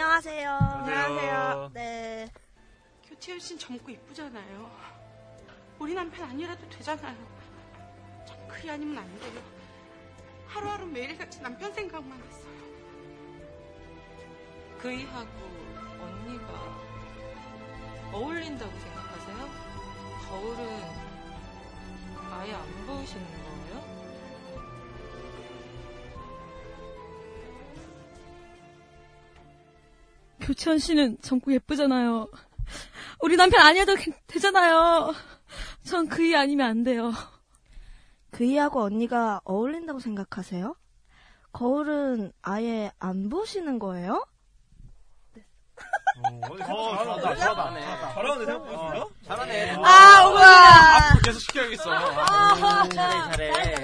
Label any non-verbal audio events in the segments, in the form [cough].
안녕하세요. 안녕하세요. 네. 교채연 씨는 젊고 이쁘잖아요. 우리 남편 아니라도 되잖아요. 참 그리 아니면 안 돼요. 하루하루 매일같이 남편 생각만 했어요. 그이하고 언니가 어울린다고 생각하세요? 거울은 아예 안 보이시는 교채연 씨는 젊고 예쁘잖아요. 우리 남편 아니어도 괜- 되잖아요. 전 그이 아니면 안 돼요. 그이하고 언니가 어울린다고 생각하세요? 거울은 아예 안 보시는 거예요? 잘한다, 잘하다. 잘하는데 생각보다? 잘하네. 아! 앞으로 계속 시켜야겠어. 아, 잘해, 잘해.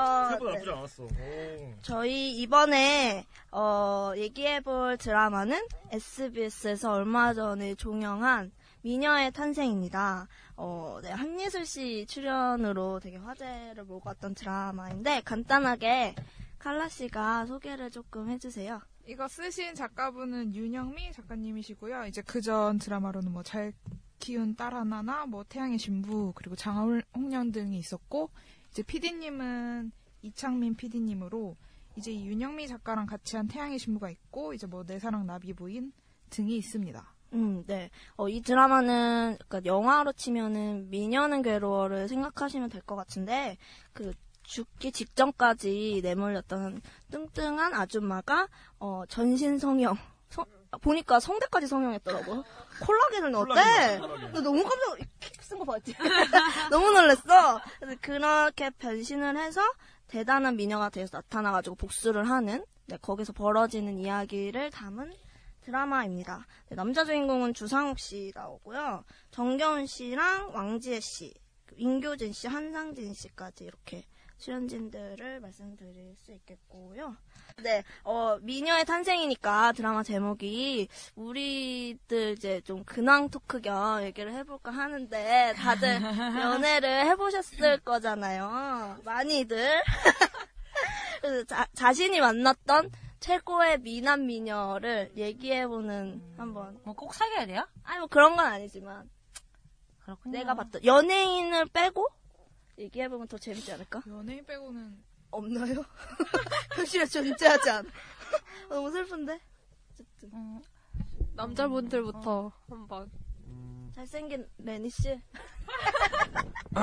예! 어, 생각보다 네. 나쁘지 않았어. 오. 저희 이번에 어, 얘기해볼 드라마는 SBS에서 얼마 전에 종영한 미녀의 탄생입니다. 어, 네, 한예슬 씨 출연으로 되게 화제를 몰고 왔던 드라마인데 간단하게 칼라 씨가 소개를 조금 해주세요. 이거 쓰신 작가분은 윤영미 작가님이시고요. 이제 그전 드라마로는 뭐 잘 키운 딸 하나나 뭐 태양의 신부 그리고 장화홍련 등이 있었고 이제 PD님은 이창민 PD님으로 이제 이 윤영미 작가랑 같이 한 태양의 신부가 있고 이제 뭐 내 사랑 나비 부인 등이 있습니다. 음, 네. 어, 이 드라마는, 그니까 영화로 치면은 미녀는 괴로워를 생각하시면 될 것 같은데, 그, 죽기 직전까지 내몰렸던 뚱뚱한 아줌마가, 어, 전신 성형. 성- 보니까 성대까지 성형했더라고요. [laughs] 콜라겐을 넣었대. 근데 너무 깜짝, 킥쓴 거 봤지? [laughs] [laughs] 너무. 그래서 그렇게 변신을 해서 대단한 미녀가 돼서 나타나가지고 복수를 하는, 네, 거기서 벌어지는 이야기를 담은 드라마입니다. 네, 남자 주인공은 주상욱 씨 나오고요. 정겨운 씨랑 왕지혜 씨, 임교진 씨, 한상진 씨까지 이렇게 출연진들을 말씀드릴 수 있겠고요. 네, 어, 미녀의 탄생이니까 드라마 제목이 우리들 이제 좀 근황 토크 겸 얘기를 해볼까 하는데 다들 [laughs] 연애를 해보셨을 거잖아요. 많이들. [laughs] 그래서 자, 자신이 만났던 최고의 미남 미녀를 얘기해보는 한번. 뭐꼭 사귀어야 돼요? 아니 뭐 그런 건 아니지만 그렇군요. 내가 봤던 연예인을 빼고 얘기해보면 더 재밌지 않을까? 연예인 빼고는 없나요? [laughs] 현실에 존재하지 않아. [laughs] 너무 슬픈데? 어쨌든. 남자분들부터 한번. 잘생긴 레니 씨. [laughs]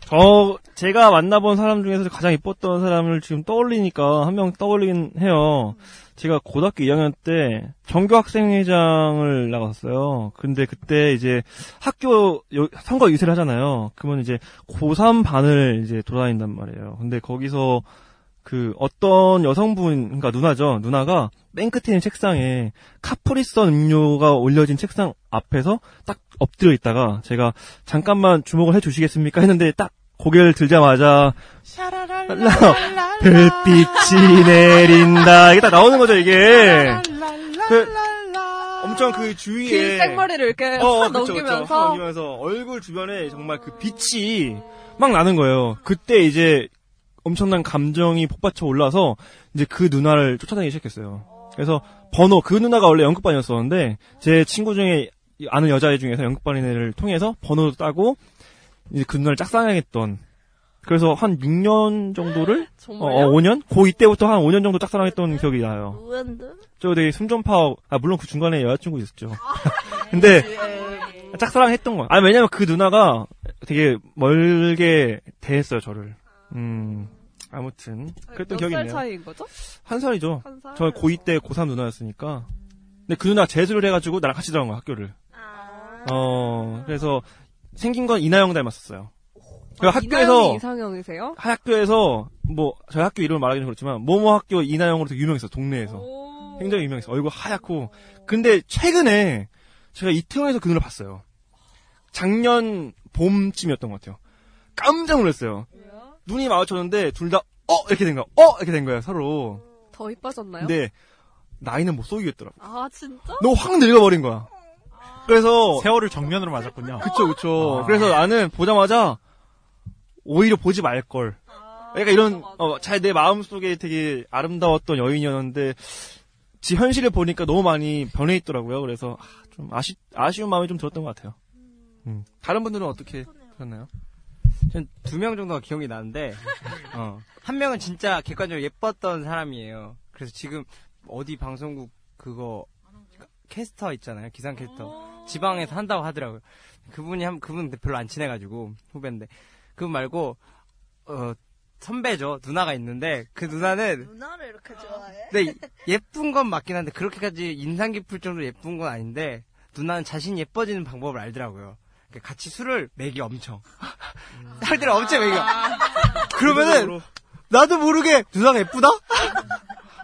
저, 제가 만나본 사람 중에서 가장 이뻤던 사람을 지금 떠올리니까 한 명 떠올리긴 해요. 제가 고등학교 2학년 때 전교학생회장을 나갔어요. 근데 그때 이제 학교 요- 선거 유세를 하잖아요. 그러면 이제 고3 반을 이제 돌아다닌단 말이에요. 근데 거기서 그 어떤 여성분, 그러니까 누나죠. 누나가 맨 끝에 있는 책상에 카프리선 음료가 올려진 책상 앞에서 딱 엎드려 있다가 제가 잠깐만 주목을 해 주시겠습니까? 했는데 딱 고개를 들자마자 별빛이 내린다. 이게 딱 나오는 거죠, 이게. 그 엄청 그 주위에 긴 생머리를 이렇게 어, 싹 그쵸, 그쵸. 넘기면서. 싹 넘기면서 얼굴 주변에 정말 그 빛이 막 나는 거예요. 그때 이제 엄청난 감정이 폭받쳐 올라서 이제 그 누나를 쫓아다니기 시작했어요. 그래서 번호 그 누나가 원래 연극반이었었는데 제 친구 중에 아는 여자애 중에서 연극반인 애를 통해서 번호도 따고 이제 그 누나를 짝사랑했던 그래서 한 6년 정도를 어, 정말요? 어, 5년? 고2 때부터 한 5년 정도 짝사랑했던 기억이 나요. 저 되게 숨좀 파고 아 물론 그 중간에 여자친구 있었죠. [laughs] 근데 짝사랑했던 거야. 아 왜냐면 그 누나가 되게 멀게 대했어요 저를. 음 아무튼 그랬던 기억이 몇 있네요. 살 차이인 거죠? 한 살이죠. 한 살? 저 고2 때 고3 누나였으니까. 근데 그 누나 재수를 해가지고 나랑 같이 들어간 거야 학교를. 어 그래서 생긴 건 이나영 닮았었어요. 그 아, 학교에서 이나영이 이상형이세요? 학교에서 뭐 저희 학교 이름을 말하기는 그렇지만 모모 학교 이나영으로 되게 유명했어 동네에서. 굉장히 유명했어 얼굴 하얗고. 근데 최근에 제가 이태원에서 그 눈을 봤어요. 작년 봄쯤이었던 것 같아요. 깜짝 놀랐어요. 눈이 마주쳤는데 둘 다 어! 이렇게 된 거야. 어! 이렇게 된 거예요 서로. 더 이뻐졌나요? 근데 나이는 못 속이겠더라고. 아 진짜? 너무 확 늙어버린 거야 그래서 세월을 정면으로 맞았군요. 그쵸 그쵸 아. 그래서 나는 보자마자 오히려 보지 말 걸 그러니까 이런 어, 잘 내 마음 속에 되게 아름다웠던 여인이었는데 지 현실을 보니까 너무 많이 변해 있더라고요 그래서 아, 좀 아쉬, 아쉬운 마음이 좀 들었던 것 같아요 음. 다른 분들은 어떻게 그랬나요? 전두명 정도가 기억이 나는데 [laughs] 어, 한 명은 진짜 객관적으로 예뻤던 사람이에요. 그래서 지금 어디 방송국 그거 캐스터 있잖아요. 기상 캐스터. 지방에서 한다고 하더라고요. 그분이 한 그분 별로 안 친해가지고 후배인데 그분 말고 어 선배죠 누나가 있는데 그 누나는 누나를 이렇게 좋아해? 네, 예쁜 건 맞긴 한데 그렇게까지 인상 깊을 정도로 예쁜 건 아닌데 누나는 자신이 예뻐지는 방법을 알더라고요. 그러니까 같이 술을 맥이 엄청. 사람들 엄청 맥여. 그러면은 나도 모르게 누나가 예쁘다?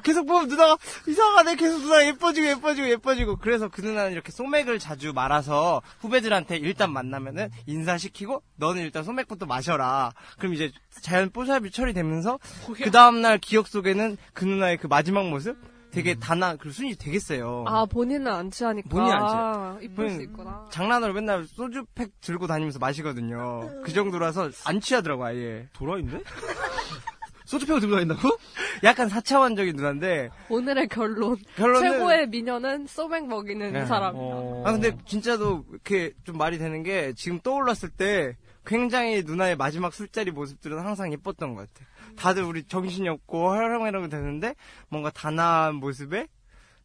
계속 보면 누나가 이상하네. 계속 누나가 예뻐지고 예뻐지고 예뻐지고. 그래서 그 누나는 이렇게 소맥을 자주 말아서 후배들한테 일단 만나면은 인사시키고 너는 일단 소맥부터 마셔라. 그럼 이제 자연 뽀샵이 처리되면서 그 다음날 기억 속에는 그 누나의 그 마지막 모습 되게 단아 그 순위 되게 세요. 아 본인은 안 취하니까 본인이 안 취해. 이쁠 수 본인 있구나. 장난으로 맨날 소주팩 들고 다니면서 마시거든요. 그 정도라서 안 취하더라고 아예. 도라인데? [laughs] 소주팩을 들고 다닌다고? [laughs] 약간 사차원적인 누나인데 오늘의 결론. 결론은- 최고의 미녀는 소맥 먹이는 네. 사람이다. 아 근데 진짜도 이렇게 좀 말이 되는 게 지금 떠올랐을 때 굉장히 누나의 마지막 술자리 모습들은 항상 예뻤던 것 같아. 다들 우리 정신이 없고 허랑허랑 되는데 뭔가 단아한 모습에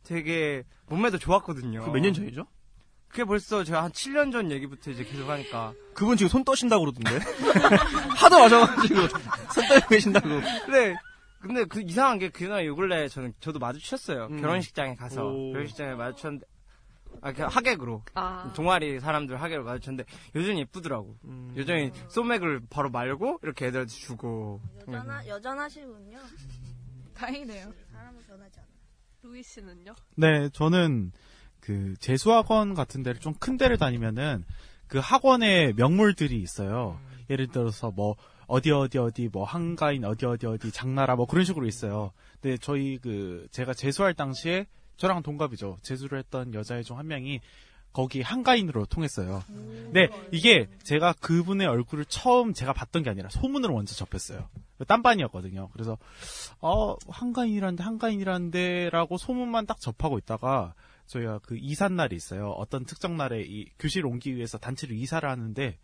되게 몸매도 좋았거든요. 몇년 전이죠? 그게 벌써 제가 한 7년 전 얘기부터 이제 계속 하니까. 그분 지금 손 떠신다고 그러던데 [laughs] 하도 마셔가지고 손 떠고 계신다고 근데 근데 그 이상한 게그 누나 요 근래 저는 저도 마주쳤어요. 음. 결혼식장에 가서 오. 결혼식장에 마주쳤는데 아, 그 하객으로 아. 동아리 사람들 하객으로 마주쳤는데 여전히 예쁘더라고. 음. 여전히 소맥을 바로 말고 이렇게 애들한테 주고. 여전하, 여전하시군요. 다행이네요. 사람은 변하지 않아. 루이 씨는요? 네, 저는 그 재수학원 같은 데를 좀 큰 데를 다니면은 그 학원에 명물들이 있어요. 예를 들어서 뭐 어디 어디 어디 뭐 한가인 어디 어디 어디 장나라 뭐 그런 식으로 있어요. 근데 저희 그 제가 재수할 당시에 저랑 동갑이죠. 재수를 했던 여자애 중 한 명이 거기 한가인으로 통했어요. 근데 이게 제가 그분의 얼굴을 처음 제가 봤던 게 아니라 소문으로 먼저 접했어요. 딴반이었거든요. 그래서 어 한가인이란데 한가인이란데라고 소문만 딱 접하고 있다가 저희가 그 이삿 날이 있어요. 어떤 특정 날에 이 교실 옮기기 위해서 단체로 이사를 하는데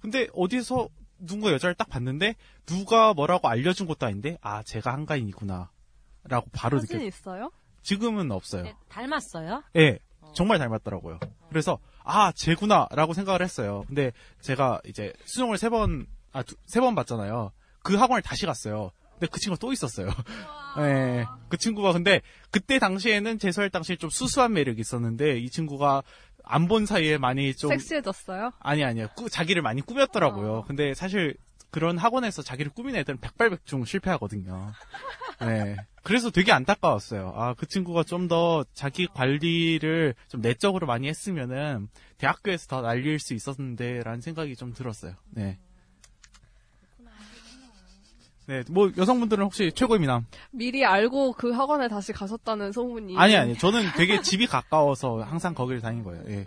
근데 어디서 누군가 여자를 딱 봤는데 누가 뭐라고 알려준 것도 아닌데 아 제가 한가인이구나 라고 바로 사진 느꼈 있어요? 지금은 없어요. 닮았어요? 예, 정말 닮았더라고요. 그래서 아 쟤구나라고 생각을 했어요. 근데 제가 이제 수능을 세 번 아 세 번 봤잖아요. 그 학원을 다시 갔어요. 근데 그 친구가 또 있었어요. 예, 그 친구가 근데 그때 당시에는 재수할 당시에 좀 수수한 매력이 있었는데 이 친구가 안 본 사이에 많이 좀 섹시해졌어요? 아니 아니요. 꾸- 자기를 많이 꾸몄더라고요. 근데 사실 그런 학원에서 자기를 꾸미는 애들은 백발백중 실패하거든요. 네. 그래서 되게 안타까웠어요. 아, 그 친구가 좀 더 자기 관리를 좀 내적으로 많이 했으면은 대학교에서 더 날릴 수 있었는데 라는 생각이 좀 들었어요. 네. 네, 뭐 여성분들은 혹시 최고의 미남? 미리 알고 그 학원에 다시 가셨다는 소문이. 아니 아니, 저는 되게 집이 가까워서 항상 거기를 다닌 거예요. 예.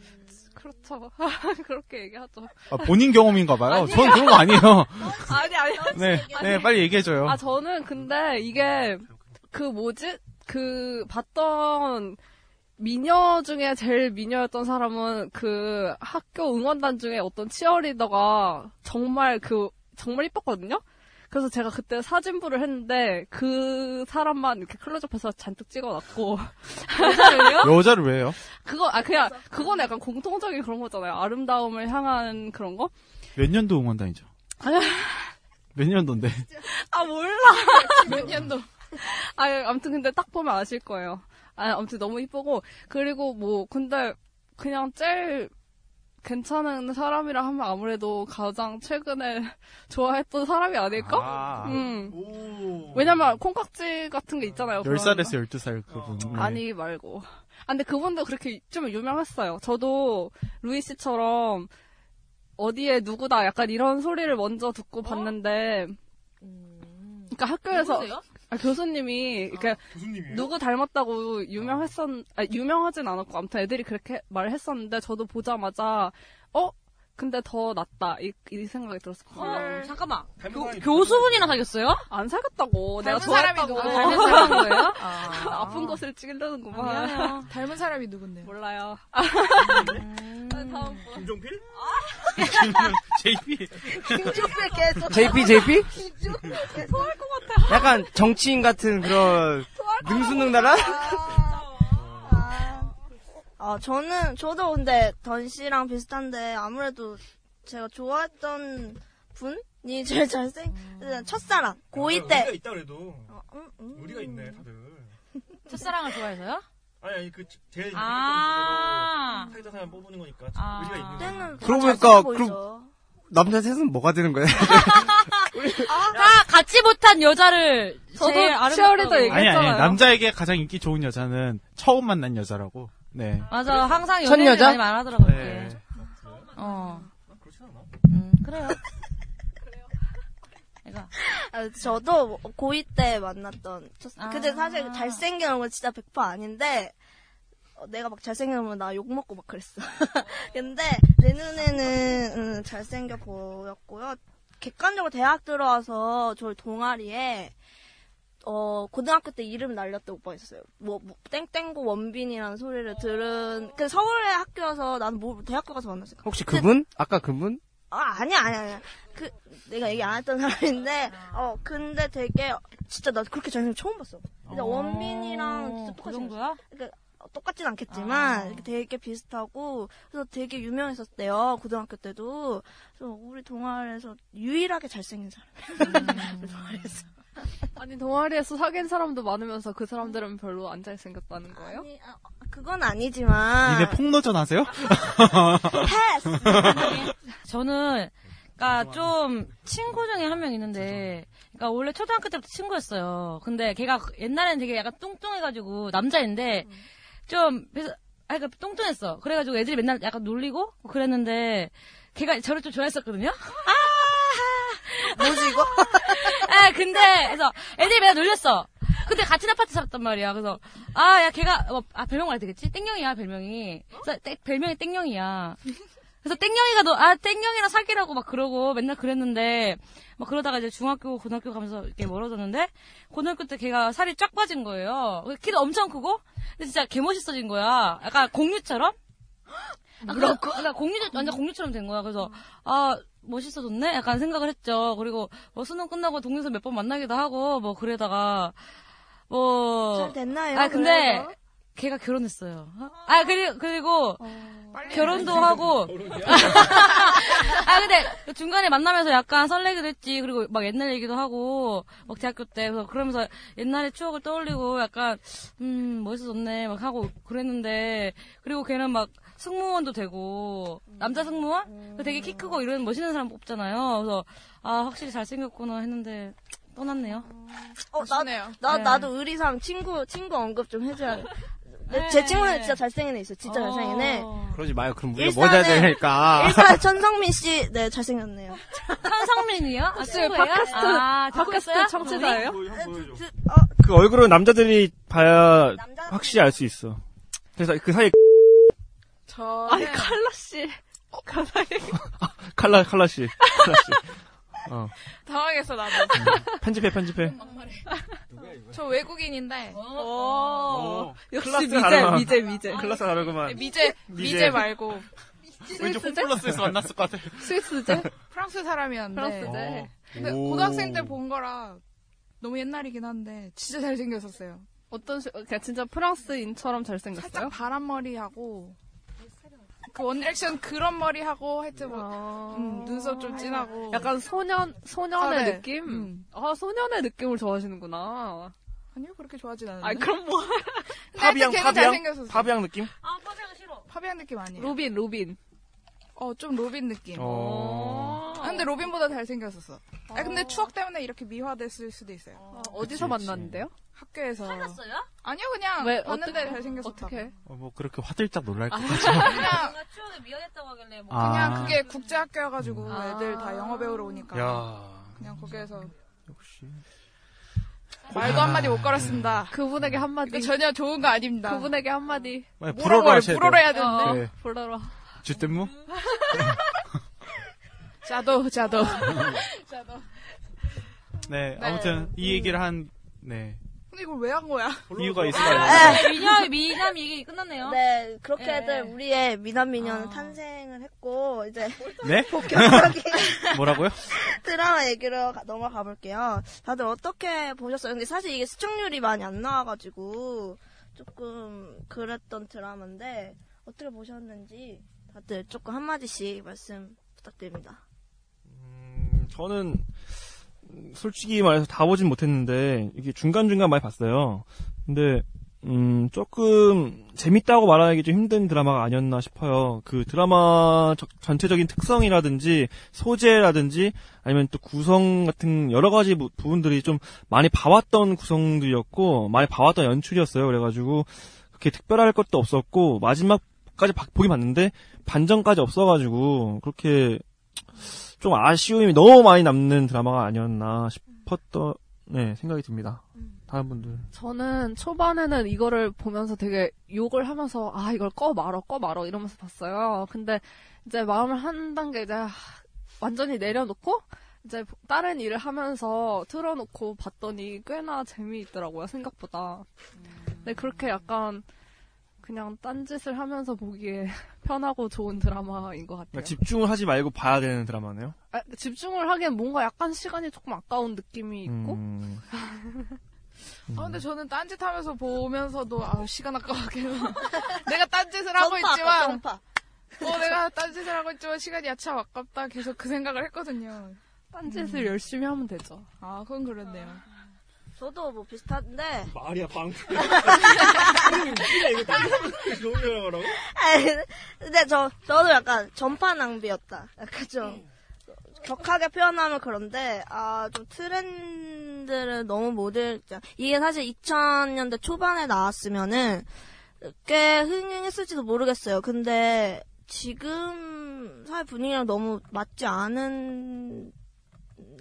그렇죠. [laughs] 그렇게 얘기하죠. 아, 본인 경험인가 봐요. 전 그런 거 아니에요. 아니, 아니. [laughs] 네, 네, 빨리 얘기해 줘요. 아, 저는 근데 이게, 그 뭐지? 그 봤던 미녀 중에 제일 미녀였던 사람은 그 학교 응원단 중에 어떤 치어리더가 정말 그 정말 이뻤거든요. 그래서 제가 그때 사진부를 했는데 그 사람만 이렇게 클로즈업해서 잔뜩 찍어놨고 여자를요? [laughs] 여자를 왜요? 그거 아 그냥 그건 약간 공통적인 그런 거잖아요. 아름다움을 향한 그런 거. 몇 년도 응원단이죠? [laughs] 몇 년도인데? 아 몰라. [laughs] 몇 년도. 아 아무튼 근데 딱 보면 아실 거예요. 아 아무튼 너무 이쁘고 그리고 뭐 근데 그냥 제일 괜찮은 사람이라 하면 아무래도 가장 최근에 [laughs] 좋아했던 사람이 아닐까? 아. 음. 왜냐면 콩깍지 같은 게 있잖아요. 그런 10살에서 12살 그분. 네. 아니 말고. 아 근데 그분도 그렇게 좀 유명했어요. 저도 루이 씨처럼 어디에 누구다 약간 이런 소리를 먼저 듣고 봤는데 그러니까 학교에서 누구세요? 아, 교수님이 그러니까 누구 닮았다고 유명했었 아, 유명하진 않았고 아무튼 애들이 그렇게 말을 했었는데 저도 보자마자 어 근데 더 낫다 이, 이 생각이 들었어요. 어, 잠깐만. 교, 교수분이랑 사귀었어요? 안 사귀었다고. 내가 사람이 좋아했다고. 누구? 닮은 사람인 거예요? [laughs] 아. 픈 것을 찌르는구만. 미안해요. [laughs] 닮은 사람이 누군데요? 몰라요. 음. [laughs] 다음 분. 김종필? JP. [laughs] 김종필 계속. [laughs] JP, JP? [laughs] 토할 것 같아. 약간 정치인 같은 그런 능수능란한? 아, 저는, 저도 근데 던 씨랑 비슷한데, 아무래도 제가 좋아했던 분이 제일 잘생, 첫사랑, 고2 때. 우리가 있다 그래도. 우리가 있네 다들. 첫사랑을 좋아해서요? 아니 아니 그 제일 아. 사귀던 사람 뽑는 거니까 아. 우리가 있는 때는 그러고 다 보니까, 잘생겨 보이죠. 그럼, 남자 셋은 뭐가 되는 거야? [laughs] 다 같이 못한 여자를 저도 제일 치어리더 아름답다고. 얘기- 아니 아니. 남자에게 가장 인기 좋은 여자는 처음 만난 여자라고. 네. 맞아, 항상 첫 여자? 많이 말하더라고요. 네. 어. 그렇진 않아. 음, 그래요. [laughs] 아, 저도 고2 때 만났던. 아. 근데 사실 잘생긴 건 진짜 100% 아닌데, 어, 내가 막 잘생기면 나 욕먹고 막 그랬어. [laughs] 근데 내 눈에는 음, 잘생겨 보였고요. 객관적으로 대학 들어와서 저희 동아리에 어 고등학교 때 이름 날렸던 오빠가 있었어요. 뭐, 뭐 땡땡고 원빈이라는 소리를 들은 그 서울의 학교여서 나는 뭐 대학교 가서 만났을까? 혹시 그분? 아까 그분? 아, 아니야, 아니야, 아니야. 그, 내가 얘기 안 했던 사람인데, 어, 근데 되게, 진짜 나 그렇게 잘생긴 거 처음 봤어. 근데 어, 원빈이랑 진짜 그 똑같이. 정도야? 그러니까, 어, 똑같진 않겠지만, 아. 되게 비슷하고, 그래서 되게 유명했었대요, 고등학교 때도. 그래서 우리 동아리에서 유일하게 잘생긴 사람. 음. 우리 [laughs] 동아리에서. [laughs] 아니 동아리에서 사귄 사람도 많으면서 그 사람들은 별로 안 잘생겼다는 거예요? 아니, 아, 그건 아니지만. 니네 폭로전 하세요? 패스! [laughs] 저는 그러니까 좀 친구 중에 한 명 있는데 그러니까 원래 초등학교 때부터 친구였어요. 근데 걔가 옛날에는 되게 약간 뚱뚱해가지고 남자인데 좀 그래서 아 그러니까 뚱뚱했어. 그래가지고 애들이 맨날 약간 놀리고 그랬는데 걔가 저를 좀 좋아했었거든요. [laughs] 뭐지, 이거? 아 근데 그래서 애들이 맨날 놀렸어. 근데 같은 아파트 살았단 말이야. 그래서 아 야 걔가 뭐, 아 별명 말해도 되겠지? 땡영이야 별명이. 그래서 땡- 별명이 땡영이야. 그래서 땡영이가 너, 아, 땡영이랑 사귀라고 막 그러고 맨날 그랬는데, 막 그러다가 이제 중학교, 고등학교 가면서 이렇게 멀어졌는데, 고등학교 때 걔가 살이 쫙 빠진 거예요. 키도 엄청 크고, 근데 진짜 개 멋있어진 거야. 약간 공유처럼? 아, 그러니까, 그러니까 공유, 완전 공유처럼 된 거야. 그래서, 아, 멋있어졌네? 약간 생각을 했죠. 그리고, 뭐 수능 끝나고 동네에서 몇번 만나기도 하고, 뭐 그러다가, 뭐. 잘 됐나요? 아, 근데, 그래서? 걔가 결혼했어요. 아, 그리고, 그리고, 빨리 결혼도. 하고. [laughs] 아, 근데 중간에 만나면서 약간 설레기도 했지. 그리고 막 옛날 얘기도 하고, 막 대학교 때. 그래서 그러면서 옛날의 추억을 떠올리고 약간, 음, 멋있어졌네. 막 하고 그랬는데. 그리고 걔는 막 승무원도 되고, 남자 승무원? 그래서 되게 키 크고 이런 멋있는 사람 뽑잖아요. 그래서, 아, 확실히 잘생겼구나 했는데, 떠났네요. 어, 나, 아쉽네요. 나, 네. 나도 의리삼 친구, 친구 언급 좀 해줘야 돼. 네. 제 친구는 진짜 잘생긴 애 있어. 진짜 잘생긴 애. 어. 그러지 마요. 그럼 우리가 일단은- 뭐 해야 되니까. 일단 천성민 씨, 네 잘생겼네요. 현성민이요? 아, 친구예요? 팟캐스트, 아, 팟캐스트 있어요? 청취자예요? 그 얼굴은 남자들이 봐야 확실히 알 수 있어. 그래서 그 사이 저는 아니 칼라 씨. 가사에 칼라 칼라 씨, 칼라 씨. 어 당황했어 나도. 편집해 편집해. [laughs] 저 외국인인데. 오. 역시 클래스가 미제, 다르구만. 미제, 미제. 클래스가 다르구만. 네, 미제, 미제 말고. 왠지 홈플러스에서 만났을 것 같아. 스위스제? [laughs] 프랑스 사람이었는데. 프랑스제. 어. 근데 오. 고등학생 때 본 거라 너무 옛날이긴 한데 진짜 잘생겼었어요. 어떤 식, 그냥 진짜 프랑스인처럼 잘생겼어요? 살짝 바람머리하고 그 원액션 그런 머리 하고 하여튼 뭐 음, 눈썹 좀 진하고 약간 소년, 소년의 아, 네. 느낌? 음. 아, 소년의 느낌을 좋아하시는구나. 아니요 그렇게 좋아하진 않은데. 아, 그럼 뭐. 걔는 잘생겼었어. 파비앙 느낌? 아 파비앙 싫어. 파비앙 느낌 아니에요. 로빈, 로빈. 어 좀 로빈 느낌. 어. 아, 근데 로빈보다 잘생겼었어. 아 근데 추억 때문에 이렇게 미화됐을 수도 있어요. 어디서 만났는데요? 학교에서. 사귀었어요? 아니요 그냥 왜, 봤는데 잘생겼었다. 어떻게? 어, 뭐 그렇게 화들짝 놀랄 것 같아. 그냥 뭔가 추억에 미화됐다고 하길래 뭐 그냥 아. 그게 국제 학교여가지고 애들 다 영어 배우러 오니까. 야. 그냥 거기에서 역시. 말도 한마디 못 걸었습니다. 그분에게 한마디. 전혀 좋은 거 아닙니다. 그분에게 한마디. 불어로. 해야 되는데. 어, 네. 불어로. 주tem무? [laughs] 자도 자도. [laughs] 자도. 네, 네. 아무튼 이 얘기를 한 네. 근데 이걸 왜 한 거야? 이유가 있을 아, 거예요. 네, 미녀 미남 얘기 끝났네요. 네, 그렇게들 예. 우리의 미남 미녀는 탄생을 했고 이제 네? [laughs] 본격적인 뭐라고요? 드라마 얘기로 가- 넘어가 볼게요. 다들 어떻게 보셨어요? 근데 사실 이게 시청률이 많이 안 나와가지고 조금 그랬던 드라마인데 어떻게 보셨는지 다들 조금 한마디씩 말씀 부탁드립니다. 음, 저는 음, 솔직히 말해서 다 보진 못했는데 이게 중간중간 많이 봤어요. 근데 음, 조금 재밌다고 말하기 좀 힘든 드라마가 아니었나 싶어요. 그 드라마 저- 전체적인 특성이라든지 소재라든지 아니면 또 구성 같은 여러 가지 부- 부분들이 좀 많이 봐왔던 구성들이었고 많이 봐왔던 연출이었어요. 그래가지고 그렇게 특별할 것도 없었고 마지막까지 바- 보긴 봤는데 반전까지 없어가지고 그렇게 좀 아쉬움이 너무 많이 남는 드라마가 아니었나 싶었던 네 생각이 듭니다. 다른 분들 저는 초반에는 이거를 보면서 되게 욕을 하면서 아 이걸 꺼 말어 꺼 말어 이러면서 봤어요. 근데 이제 마음을 한 단계 이제 하, 완전히 내려놓고 이제 다른 일을 하면서 틀어놓고 봤더니 꽤나 재미있더라고요 생각보다. 근데 그렇게 약간 그냥 딴짓을 하면서 보기에 [laughs] 편하고 좋은 드라마인 것 같아요. 그러니까 집중을 하지 말고 봐야 되는 드라마네요. 아, 집중을 하기엔 뭔가 약간 시간이 조금 아까운 느낌이 있고 음, [laughs] 아 근데 저는 딴짓 하면서 보면서도 아 시간 아까워하게 [laughs] 내가 딴짓을 하고 전파 있지만 전파. 어 내가 딴짓을 하고 있지만 시간이 야참 아깝다 계속 그 생각을 했거든요. 딴짓을 열심히 하면 되죠. 아 그건 그렇네요. 저도 뭐 비슷한데 말이야 방. [laughs] 이거 너무 잘하라고? 아니, 근데 저, 저도 약간 전파 낭비였다. 약간 좀, 격하게 표현하면 그런데, 아, 좀 트렌드를 너무 못 읽자. 이게 사실 2000년대 초반에 나왔으면은, 꽤 흥행했을지도 모르겠어요. 근데, 지금 사회 분위기랑 너무 맞지 않은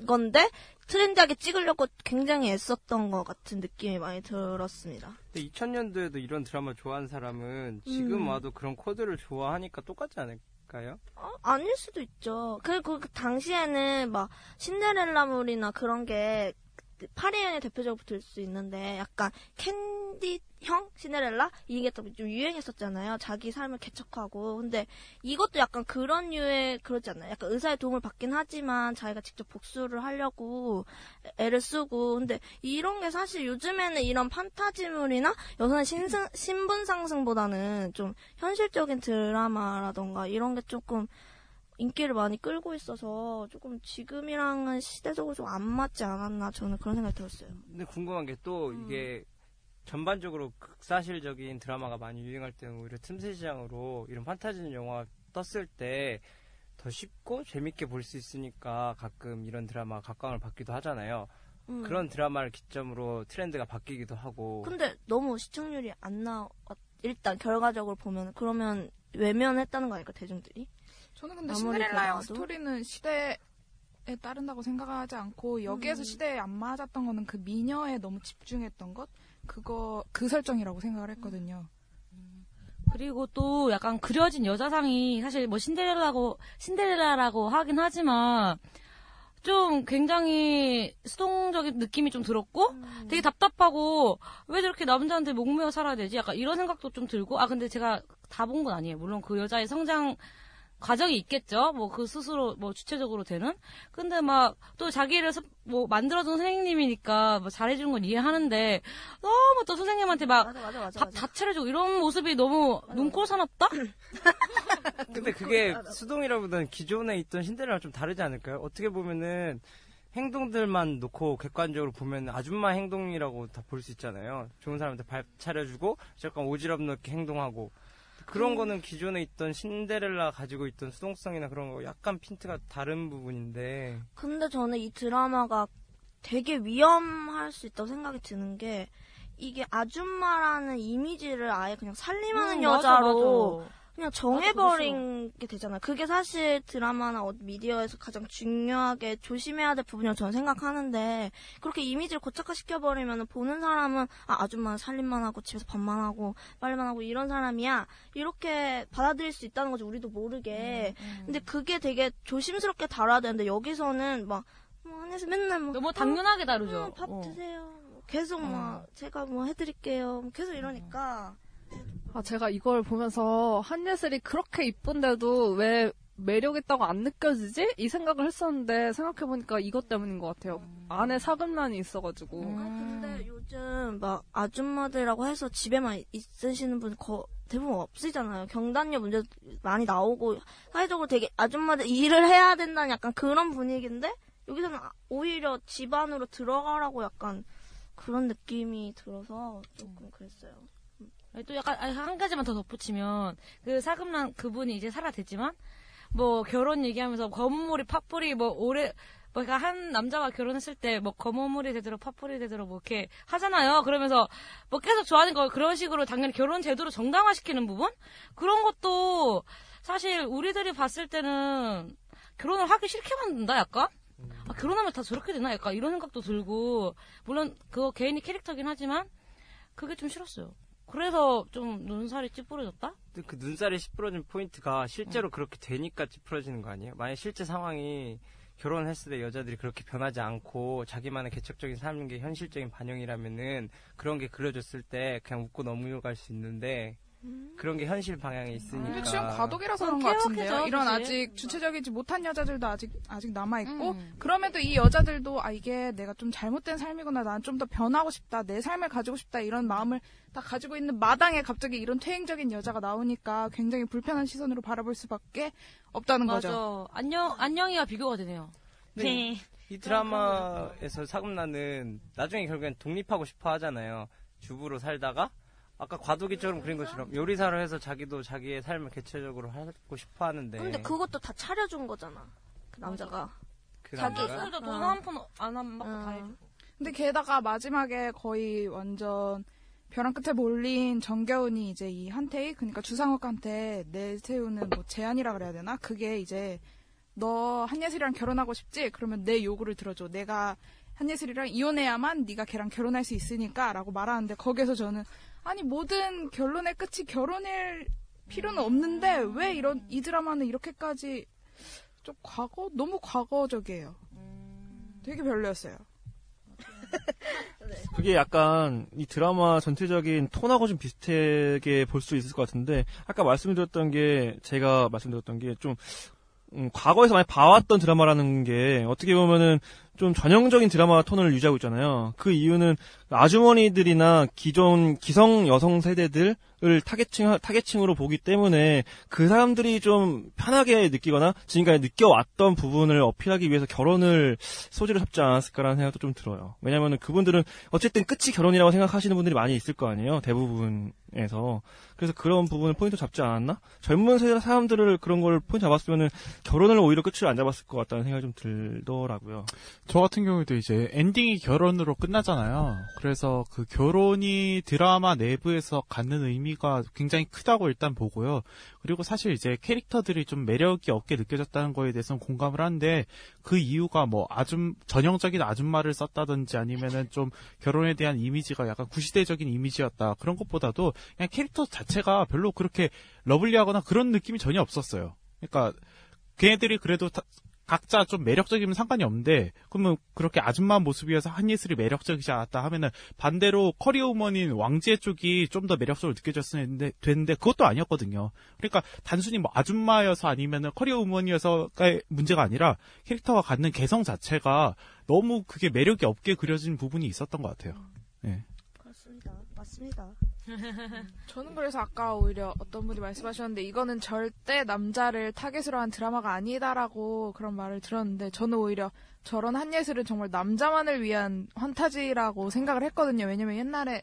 건데, 트렌디하게 찍으려고 굉장히 애썼던 것 같은 느낌이 많이 들었습니다. 근데 2000년도에도 이런 드라마 좋아하는 사람은 지금 음. 와도 그런 코드를 좋아하니까 똑같지 않을까요? 어, 아닐 수도 있죠. 그리고 그 당시에는 막 신데렐라물이나 그런 게 파리연이 대표적으로 들 수 있는데 약간 캔디형 신데렐라 이게 또좀 유행했었잖아요. 자기 삶을 개척하고 근데 이것도 약간 그런 류의 그러지 않나요? 약간 의사의 도움을 받긴 하지만 자기가 직접 복수를 하려고 애를 쓰고 근데 이런 게 사실 요즘에는 이런 판타지물이나 여성 신승, 신분 상승보다는 좀 현실적인 드라마라던가 이런 게 조금 인기를 많이 끌고 있어서 조금 지금이랑은 시대적으로 좀 안 맞지 않았나 저는 그런 생각이 들었어요. 근데 궁금한 게 또 이게 전반적으로 극사실적인 드라마가 많이 유행할 때는 오히려 틈새 시장으로 이런 판타지 영화 떴을 때 더 쉽고 재밌게 볼 수 있으니까 가끔 이런 드라마 각광을 받기도 하잖아요. 음. 그런 드라마를 기점으로 트렌드가 바뀌기도 하고. 근데 너무 시청률이 안 나왔 일단 결과적으로 보면 그러면 외면했다는 거 아닐까 대중들이? 저는 근데 신데렐라의 그래도. 스토리는 시대에 따른다고 생각하지 않고 여기에서 음. 시대에 안 맞았던 거는 그 미녀에 너무 집중했던 것 그거 그 설정이라고 생각을 했거든요. 그리고 또 약간 그려진 여자상이 사실 뭐 신데렐라고 신데렐라라고 하긴 하지만 좀 굉장히 수동적인 느낌이 좀 들었고 되게 답답하고 왜 저렇게 남자한테 목매어 살아야 되지? 약간 이런 생각도 좀 들고 아 근데 제가 다 본 건 아니에요. 물론 그 여자의 성장 과정이 있겠죠. 뭐 그 스스로 뭐 주체적으로 되는. 근데 막 또 자기를 서- 뭐 만들어준 선생님이니까 뭐 잘해주는 건 이해하는데 너무 또 선생님한테 막 밥 다 차려주고 이런 모습이 너무 눈꼴 사납다? [laughs] 근데 그게 수동이라보다는 기존에 있던 신데렐라랑 좀 다르지 않을까요? 어떻게 보면은 행동들만 놓고 객관적으로 보면 아줌마 행동이라고 다 볼 수 있잖아요. 좋은 사람한테 밥 차려주고 약간 오지랖 넓게 행동하고 그런 음. 거는 기존에 있던 신데렐라 가지고 있던 수동성이나 그런 거 약간 핀트가 다른 부분인데 근데 저는 이 드라마가 되게 위험할 수 있다고 생각이 드는 게 이게 아줌마라는 이미지를 아예 그냥 살림하는 음, 맞아, 여자로 맞아. 그냥 정해버린 게 되잖아요. 그게 사실 드라마나 어- 미디어에서 가장 중요하게 조심해야 될 부분이라고 저는 생각하는데 그렇게 이미지를 고착화시켜버리면 보는 사람은 아, 아줌마는 살림만 하고 집에서 밥만 하고 빨래만 하고 이런 사람이야 이렇게 받아들일 수 있다는 거죠. 우리도 모르게. 음, 근데 그게 되게 조심스럽게 다뤄야 되는데 여기서는 막 뭐, 안에서 맨날 뭐 너무 당연하게 다루죠. 어, 밥 어. 드세요. 뭐 계속 막 제가 뭐 해드릴게요. 뭐 계속 이러니까 아, 제가 이걸 보면서 한예슬이 그렇게 이쁜데도 왜 매력 있다고 안 느껴지지? 이 생각을 했었는데 생각해보니까 이것 때문인 것 같아요. 안에 사근란이 있어가지고. 근데 요즘 막 아줌마들이라고 해서 집에만 있으시는 분 거, 대부분 없으잖아요. 경단녀 문제 많이 나오고 사회적으로 되게 아줌마들 일을 해야 된다는 약간 그런 분위기인데 여기서는 아- 오히려 집 안으로 들어가라고 약간 그런 느낌이 들어서 조금 그랬어요. 아니, 또 약간 아니, 한 가지만 더 덧붙이면 그 사금란 그분이 이제 살아됐지만 뭐 결혼 얘기하면서 검은머리 팥뿌리 뭐 올해 뭐 그러니까 한 남자와 결혼했을 때 뭐 검은머리 되도록 팥뿌리 되도록 뭐 이렇게 하잖아요. 그러면서 뭐 계속 좋아하는 거 그런 식으로 당연히 결혼 제도를 정당화시키는 부분 그런 것도 사실 우리들이 봤을 때는 결혼을 하기 싫게 만든다 약간 아, 결혼하면 다 저렇게 되나 약간 이런 생각도 들고 물론 그거 개인의 캐릭터긴 하지만 그게 좀 싫었어요. 그래서 좀 눈살이 찌푸려졌다? 그 눈살이 시부러진 포인트가 실제로 그렇게 되니까 찌푸러지는 거 아니에요? 만약 실제 상황이 결혼했을 때 여자들이 그렇게 변하지 않고 자기만의 개척적인 삶인 게 현실적인 반영이라면은 그런 게 그려졌을 때 그냥 웃고 넘어갈 수 있는데 그런 게 현실 방향에 있으니까. 근데 지금 과도기라서 그런 것 같은데요. 이런 아직 주체적이지 못한 여자들도 아직 아직 남아 있고 음. 그럼에도 이 여자들도 아 이게 내가 좀 잘못된 삶이구나. 난 좀 더 변하고 싶다. 내 삶을 가지고 싶다. 이런 마음을 다 가지고 있는 마당에 갑자기 이런 퇴행적인 여자가 나오니까 굉장히 불편한 시선으로 바라볼 수밖에 없다는 맞아. 거죠. 안녕, 안녕이와 비교가 되네요. 네. 이 드라마에서 사금나는 나중에 결국엔 독립하고 싶어 하잖아요. 주부로 살다가 아까 과도기처럼 그린 것처럼 요리사로 해서 자기도 자기의 삶을 개체적으로 하고 싶어 하는데 근데 그것도 다 차려준 거잖아. 그 남자가. 그 자기 남자가? 진짜 돈한 푼안 받고 다 해줘. 근데 게다가 마지막에 거의 완전 벼랑 끝에 몰린 정겨운이 이제 이 한태희 그러니까 주상욱한테 내세우는 뭐 제안이라 그래야 되나? 그게 이제 너 한예슬이랑 결혼하고 싶지? 그러면 내 요구를 들어줘. 내가 한예슬이랑 이혼해야만 네가 걔랑 결혼할 수 있으니까라고 말하는데 거기에서 저는 아니 모든 결론의 끝이 결혼일 필요는 없는데 왜 이런 이 드라마는 이렇게까지 좀 과거 너무 과거적이에요. 되게 별로였어요. [laughs] 그게 약간 이 드라마 전체적인 톤하고 좀 비슷하게 볼 수 있을 것 같은데 아까 말씀드렸던 게 제가 말씀드렸던 게좀 음, 과거에서 많이 봐왔던 드라마라는 게 어떻게 보면은 좀 전형적인 드라마 톤을 유지하고 있잖아요. 그 이유는 아주머니들이나 기존 기성 여성 세대들을 타겟층 타겟층으로 보기 때문에 그 사람들이 좀 편하게 느끼거나 지금까지 느껴왔던 부분을 어필하기 위해서 결혼을 소재로 잡지 않았을까라는 생각도 좀 들어요. 왜냐면은 그분들은 어쨌든 끝이 결혼이라고 생각하시는 분들이 많이 있을 거 아니에요. 대부분에서. 그래서 그런 부분을 포인트 잡지 않았나? 젊은 세대 사람들을 그런 걸 포인트 잡았으면은 결혼을 오히려 끝을 안 잡았을 것 같다는 생각이 좀 들더라고요. 저 같은 경우도 이제 엔딩이 결혼으로 끝나잖아요. 그래서 그 결혼이 드라마 내부에서 갖는 의미가 굉장히 크다고 일단 보고요. 그리고 사실 이제 캐릭터들이 좀 매력이 없게 느껴졌다는 거에 대해서는 공감을 하는데 그 이유가 뭐 아줌 전형적인 아줌마를 썼다든지 아니면은 좀 결혼에 대한 이미지가 약간 구시대적인 이미지였다 그런 것보다도 그냥 캐릭터 자체가 별로 그렇게 lovely하거나 그런 느낌이 전혀 없었어요. 그러니까 걔네들이 그래도 다- 각자 좀 매력적이면 상관이 없는데 그러면 그렇게 아줌마 모습이어서 한예슬이 매력적이지 않았다 하면은 반대로 커리어 우먼인 왕지혜 쪽이 좀 더 매력적으로 느껴졌었는데 됐는데 그것도 아니었거든요. 그러니까 단순히 뭐 아줌마여서 아니면은 커리어 우먼이어서의 문제가 아니라 캐릭터가 갖는 개성 자체가 너무 그게 매력이 없게 그려진 부분이 있었던 것 같아요. 예. 그렇습니다. 맞습니다. 저는 그래서 아까 오히려 어떤 분이 말씀하셨는데 이거는 절대 남자를 타겟으로 한 드라마가 아니다라고 그런 말을 들었는데 저는 오히려 저런 한예슬은 정말 남자만을 위한 환타지라고 생각을 했거든요. 왜냐면 옛날에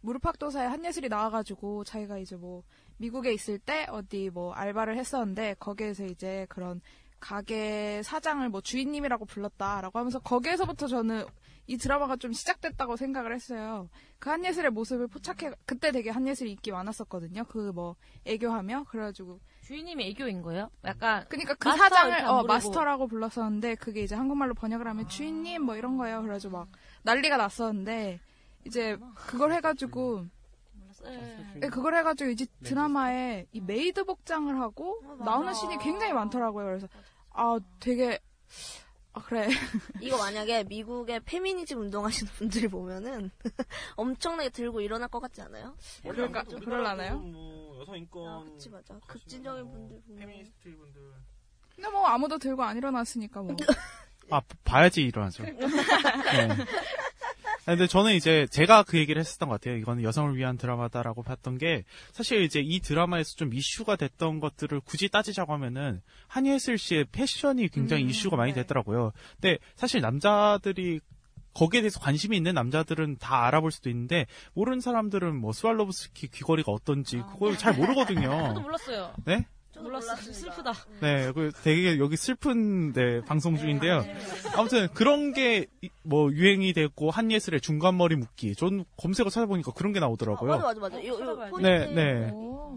무릎팍도사에 한예슬이 나와가지고 자기가 이제 뭐 미국에 있을 때 어디 뭐 알바를 했었는데 거기에서 이제 그런 가게 사장을 뭐 주인님이라고 불렀다라고 하면서 거기에서부터 저는 이 드라마가 좀 시작됐다고 생각을 했어요. 그 한예슬의 모습을 포착해 그때 되게 한예슬이 인기 많았었거든요. 그 뭐 애교하며 그래가지고 주인님이 애교인 거예요? 약간 그러니까 그 사장을 어. 마스터라고 불렀었는데 그게 이제 한국말로 번역을 하면 주인님 뭐 이런 거예요. 그래가지고 막 난리가 났었는데 이제 그걸 해가지고 네, 그걸 해가지고 이제 드라마에 이 메이드 복장을 하고 나오는 씬이 굉장히 많더라고요. 그래서 아 되게 아 그래 [laughs] 이거 만약에 미국의 페미니즘 운동하시는 분들이 보면은 [laughs] 엄청나게 들고 일어날 것 같지 않아요? 그럴까 그럴라나요? 뭐 여성 인권 아, 그치 맞아. 급진적인 분들 보면 페미니스트 분들 근데 뭐 아무도 들고 안 일어났으니까 뭐 아, 봐야지 일어나죠. [laughs] 네. 아, 근데 저는 이제 제가 그 얘기를 했었던 것 같아요. 이거는 여성을 위한 드라마다라고 봤던 게 사실 이제 이 드라마에서 좀 이슈가 됐던 것들을 굳이 따지자고 하면은 한예슬 씨의 패션이 굉장히 음, 이슈가 많이 됐더라고요. 근데 사실 남자들이 거기에 대해서 관심이 있는 남자들은 다 알아볼 수도 있는데 모르는 사람들은 뭐 스왈로브스키 귀걸이가 어떤지 그걸 잘 모르거든요. [laughs] 저도 몰랐어요. 네? 몰랐어요. 슬프다. 네, 그 되게 여기 슬픈 네, 방송 중인데요. 아무튼 그런 게 뭐 유행이 됐고 한예슬의 중간 머리 묶기. 전 검색어 찾아보니까 그런 게 나오더라고요. 맞아 맞아 맞아. 요, 요 포인트. 네, 네,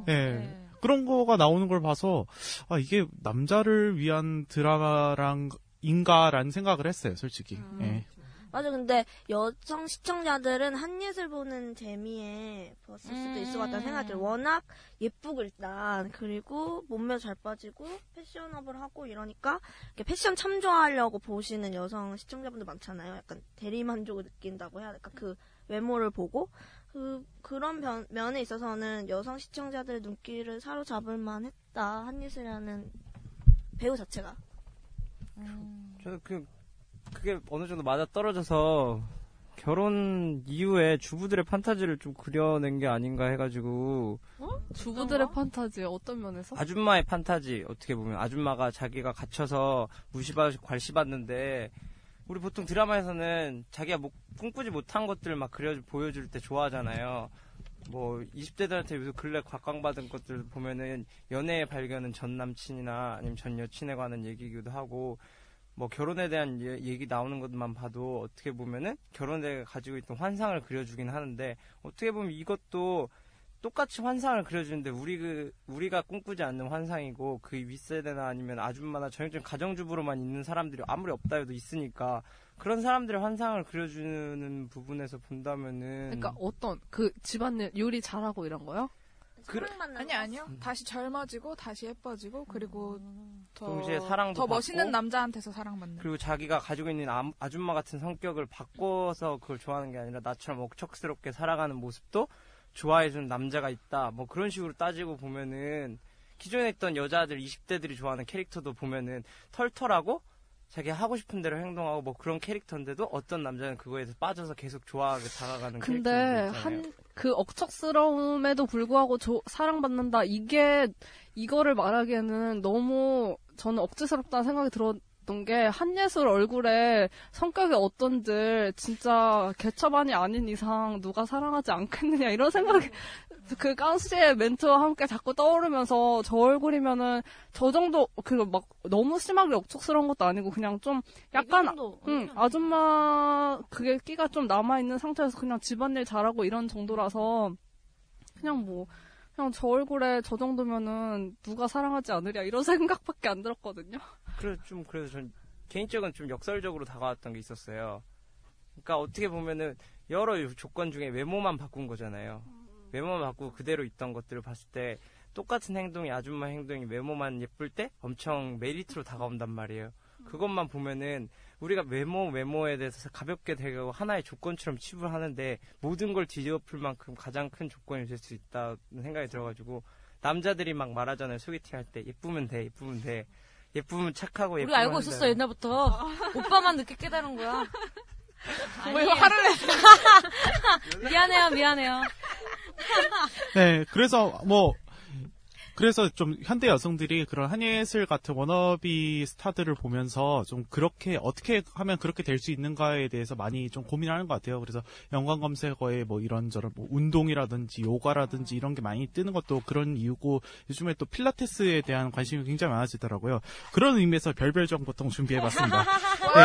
네. 그런 거가 나오는 걸 봐서 아 이게 남자를 위한 드라마랑 인가라는 생각을 했어요, 솔직히. 예. 맞아. 근데 여성 시청자들은 한예슬 보는 재미에 봤을 수도 있을 것 같다는 생각이 들어요. 워낙 예쁘고 일단 그리고 몸매 잘 빠지고 패셔너블하고 이러니까 이렇게 패션 참조하려고 보시는 여성 시청자분들 많잖아요. 약간 대리만족을 느낀다고 해야 될까? 그 외모를 보고 그 그런 변- 면에 있어서는 여성 시청자들의 눈길을 사로잡을 만했다. 한예슬이라는 배우 자체가. 저는 그 그게 어느 정도 맞아 떨어져서 결혼 이후에 주부들의 판타지를 좀 그려낸 게 아닌가 해가지고 주부들의 판타지 어떤 면에서? 아줌마의 판타지 어떻게 보면 아줌마가 자기가 갇혀서 무시받고 괄시받는데 우리 보통 드라마에서는 자기가 뭐 꿈꾸지 못한 것들 막 그려 보여줄 때 좋아하잖아요. 뭐 20대들한테 요새 근래 곽광받은 것들 보면은 연애의 발견은 전 남친이나 아니면 전 여친에 관한 얘기이기도 하고 뭐 결혼에 대한 예- 얘기 나오는 것만 봐도 어떻게 보면은 결혼에 가지고 있던 환상을 그려주긴 하는데 어떻게 보면 이것도 똑같이 환상을 그려주는데 우리 그 우리가 꿈꾸지 않는 환상이고 그 윗세대나 아니면 아줌마나 전형적인 가정주부로만 있는 사람들이 아무리 없다 해도 있으니까 그런 사람들의 환상을 그려주는 부분에서 본다면은 그러니까 어떤 그 집안일 요리 잘하고 이런 거요? 그래- 아니 아니요. 다시 젊어지고 다시 예뻐지고 그리고 더, 동시에 사랑도 더 멋있는 받고 남자한테서 사랑받는. 그리고 자기가 가지고 있는 아- 아줌마 같은 성격을 바꿔서 그걸 좋아하는 게 아니라 나처럼 억척스럽게 살아가는 모습도 좋아해주는 남자가 있다. 뭐 그런 식으로 따지고 보면은 기존에 있던 여자들 20대들이 좋아하는 캐릭터도 보면은 털털하고 자기 하고 싶은 대로 행동하고 뭐 그런 캐릭터인데도 어떤 남자는 그거에 서 빠져서 계속 좋아하게 다가가는 근데. 한 그 억척스러움에도 불구하고 조- 사랑받는다 이게 이거를 말하기에는 너무 저는 억지스럽다는 생각이 들었던 게 한예슬 얼굴에 성격이 어떤들 진짜 개처반이 아닌 이상 누가 사랑하지 않겠느냐 이런 생각이 그 깡씨의 멘트와 함께 자꾸 떠오르면서 저 얼굴이면은 저 정도 그 막 너무 심하게 억척스러운 것도 아니고 그냥 좀 약간 응 아줌마 그게 끼가 좀 남아 있는 상태에서 그냥 집안일 잘하고 이런 정도라서 그냥 뭐 그냥 저 얼굴에 저 정도면은 누가 사랑하지 않으랴 이런 [laughs] 생각밖에 안 들었거든요. 그래 좀 그래서 전 개인적으로 좀 역설적으로 다가왔던 게 있었어요. 그러니까 어떻게 보면은 여러 조건 중에 외모만 바꾼 거잖아요. 외모만 바꾸고 그대로 있던 것들을 봤을 때 똑같은 행동이 아줌마 행동이 외모만 예쁠 때 엄청 메리트로 다가온단 말이에요. 그것만 보면은 우리가 외모 외모에 대해서 가볍게 되고 하나의 조건처럼 치부하는데 모든 걸 뒤집어풀 만큼 가장 큰 조건이 될 수 있다는 생각이 들어가지고 남자들이 막 말하잖아요 소개팅 할 때 예쁘면 돼 예쁘면 돼 예쁘면 착하고 우리 예쁘면 알고 한다. 있었어 옛날부터. [laughs] 오빠만 늦게 깨달은 거야. 왜 화를 내? [laughs] 미안해요, 미안해요. [laughs] 네, 그래서 뭐 그래서 좀 현대 여성들이 그런 한예슬 같은 워너비 스타들을 보면서 좀 그렇게 어떻게 하면 그렇게 될 수 있는가에 대해서 많이 좀 고민하는 것 같아요. 그래서 연관 검색어에 뭐 이런저런 뭐 운동이라든지 요가라든지 이런 게 많이 뜨는 것도 그런 이유고 요즘에 또 필라테스에 대한 관심이 굉장히 많아지더라고요. 그런 의미에서 별별 정보통 준비해봤습니다. [laughs] 네.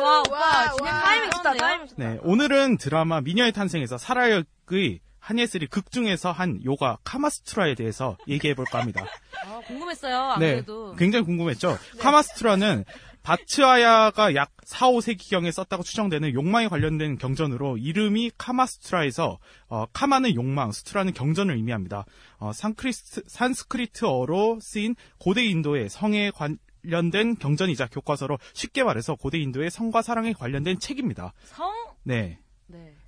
와, 오빠. 진짜 타이밍 좋다, 타이밍 좋다. 네, 오늘은 드라마 미녀의 탄생에서 사라역의 한예슬이 극 중에서 한 요가 카마스트라에 대해서 얘기해 볼까 합니다. [laughs] 아, 궁금했어요, 안 네. 굉장히 궁금했죠. 카마스트라는 바츠아야가 약 4, 5세기경에 썼다고 추정되는 욕망에 관련된 경전으로 이름이 카마스트라에서 어, 카마는 욕망, 스트라는 경전을 의미합니다. 어, 산크리스트, 산스크리트어로 쓰인 고대 인도의 성에 관 련된 경전이자 교과서로 쉽게 말해서 고대 인도의 성과 사랑에 관련된 책입니다. 성? 네.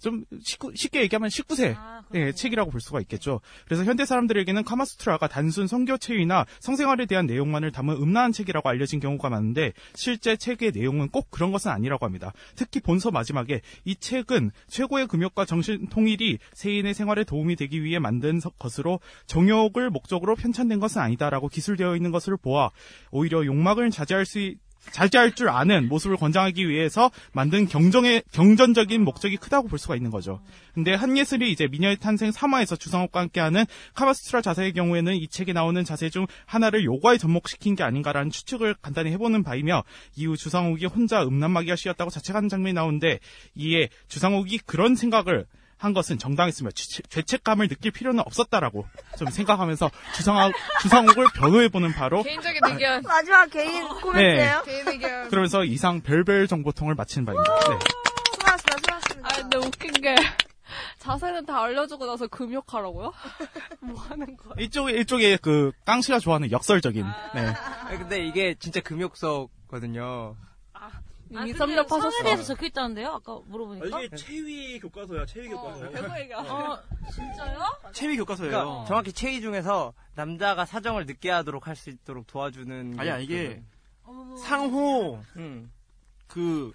네. 좀 19, 쉽게 얘기하면 19세 네, 책이라고 볼 수가 있겠죠. 그래서 현대 사람들에게는 카마수트라가 단순 성교 체위나 성생활에 대한 내용만을 담은 음란한 책이라고 알려진 경우가 많은데 실제 책의 내용은 꼭 그런 것은 아니라고 합니다. 특히 본서 마지막에 이 책은 최고의 금욕과 정신 통일이 세인의 생활에 도움이 되기 위해 만든 서- 것으로 정욕을 목적으로 편찬된 것은 아니다라고 기술되어 있는 것을 보아 오히려 욕망을 자제할 수 있- 자제할 줄 아는 모습을 권장하기 위해서 만든 경정의 경전적인 목적이 크다고 볼 수가 있는 거죠. 근데 한예슬이 이제 미녀의 탄생 3화에서 주상욱과 함께하는 카바스트라 자세의 경우에는 이 책에 나오는 자세 중 하나를 요가에 접목시킨 게 아닌가라는 추측을 간단히 해보는 바이며 이후 주상욱이 혼자 음란마귀가 씌었다고 자책하는 장면이 나오는데 이에 주상욱이 그런 생각을 한 것은 정당했으며 죄- 죄책감을 느낄 필요는 없었다라고 좀 생각하면서 주상욱, 주상욱을 변호해보는 바로 개인적인 의견. 마지막 개인 코멘트예요. 개인 의견. 그러면서 이상 별별 정보통을 마치는 바입니다. 네. 수고하셨습니다, 수고하셨습니다. 아, 근데 웃긴 게 자세는 다 알려주고 나서 금욕하라고요? [laughs] 뭐 하는 거야? 이쪽에 이쪽에 그 깡씨가 좋아하는 역설적인. 네. 아니, 근데 이게 진짜 금욕서거든요. 이미 아, 섭렵하셨어. 성에 대해서 적혀 있다는데요? 아까 물어보니까. 이게 체위 교과서야, 체위 교과서. 어, 진짜요? 체위 교과서예요. 그러니까 정확히 체위 중에서 남자가 사정을 늦게 하도록 할 수 있도록 도와주는 아니야, 게 이게 그- 상호 음. 그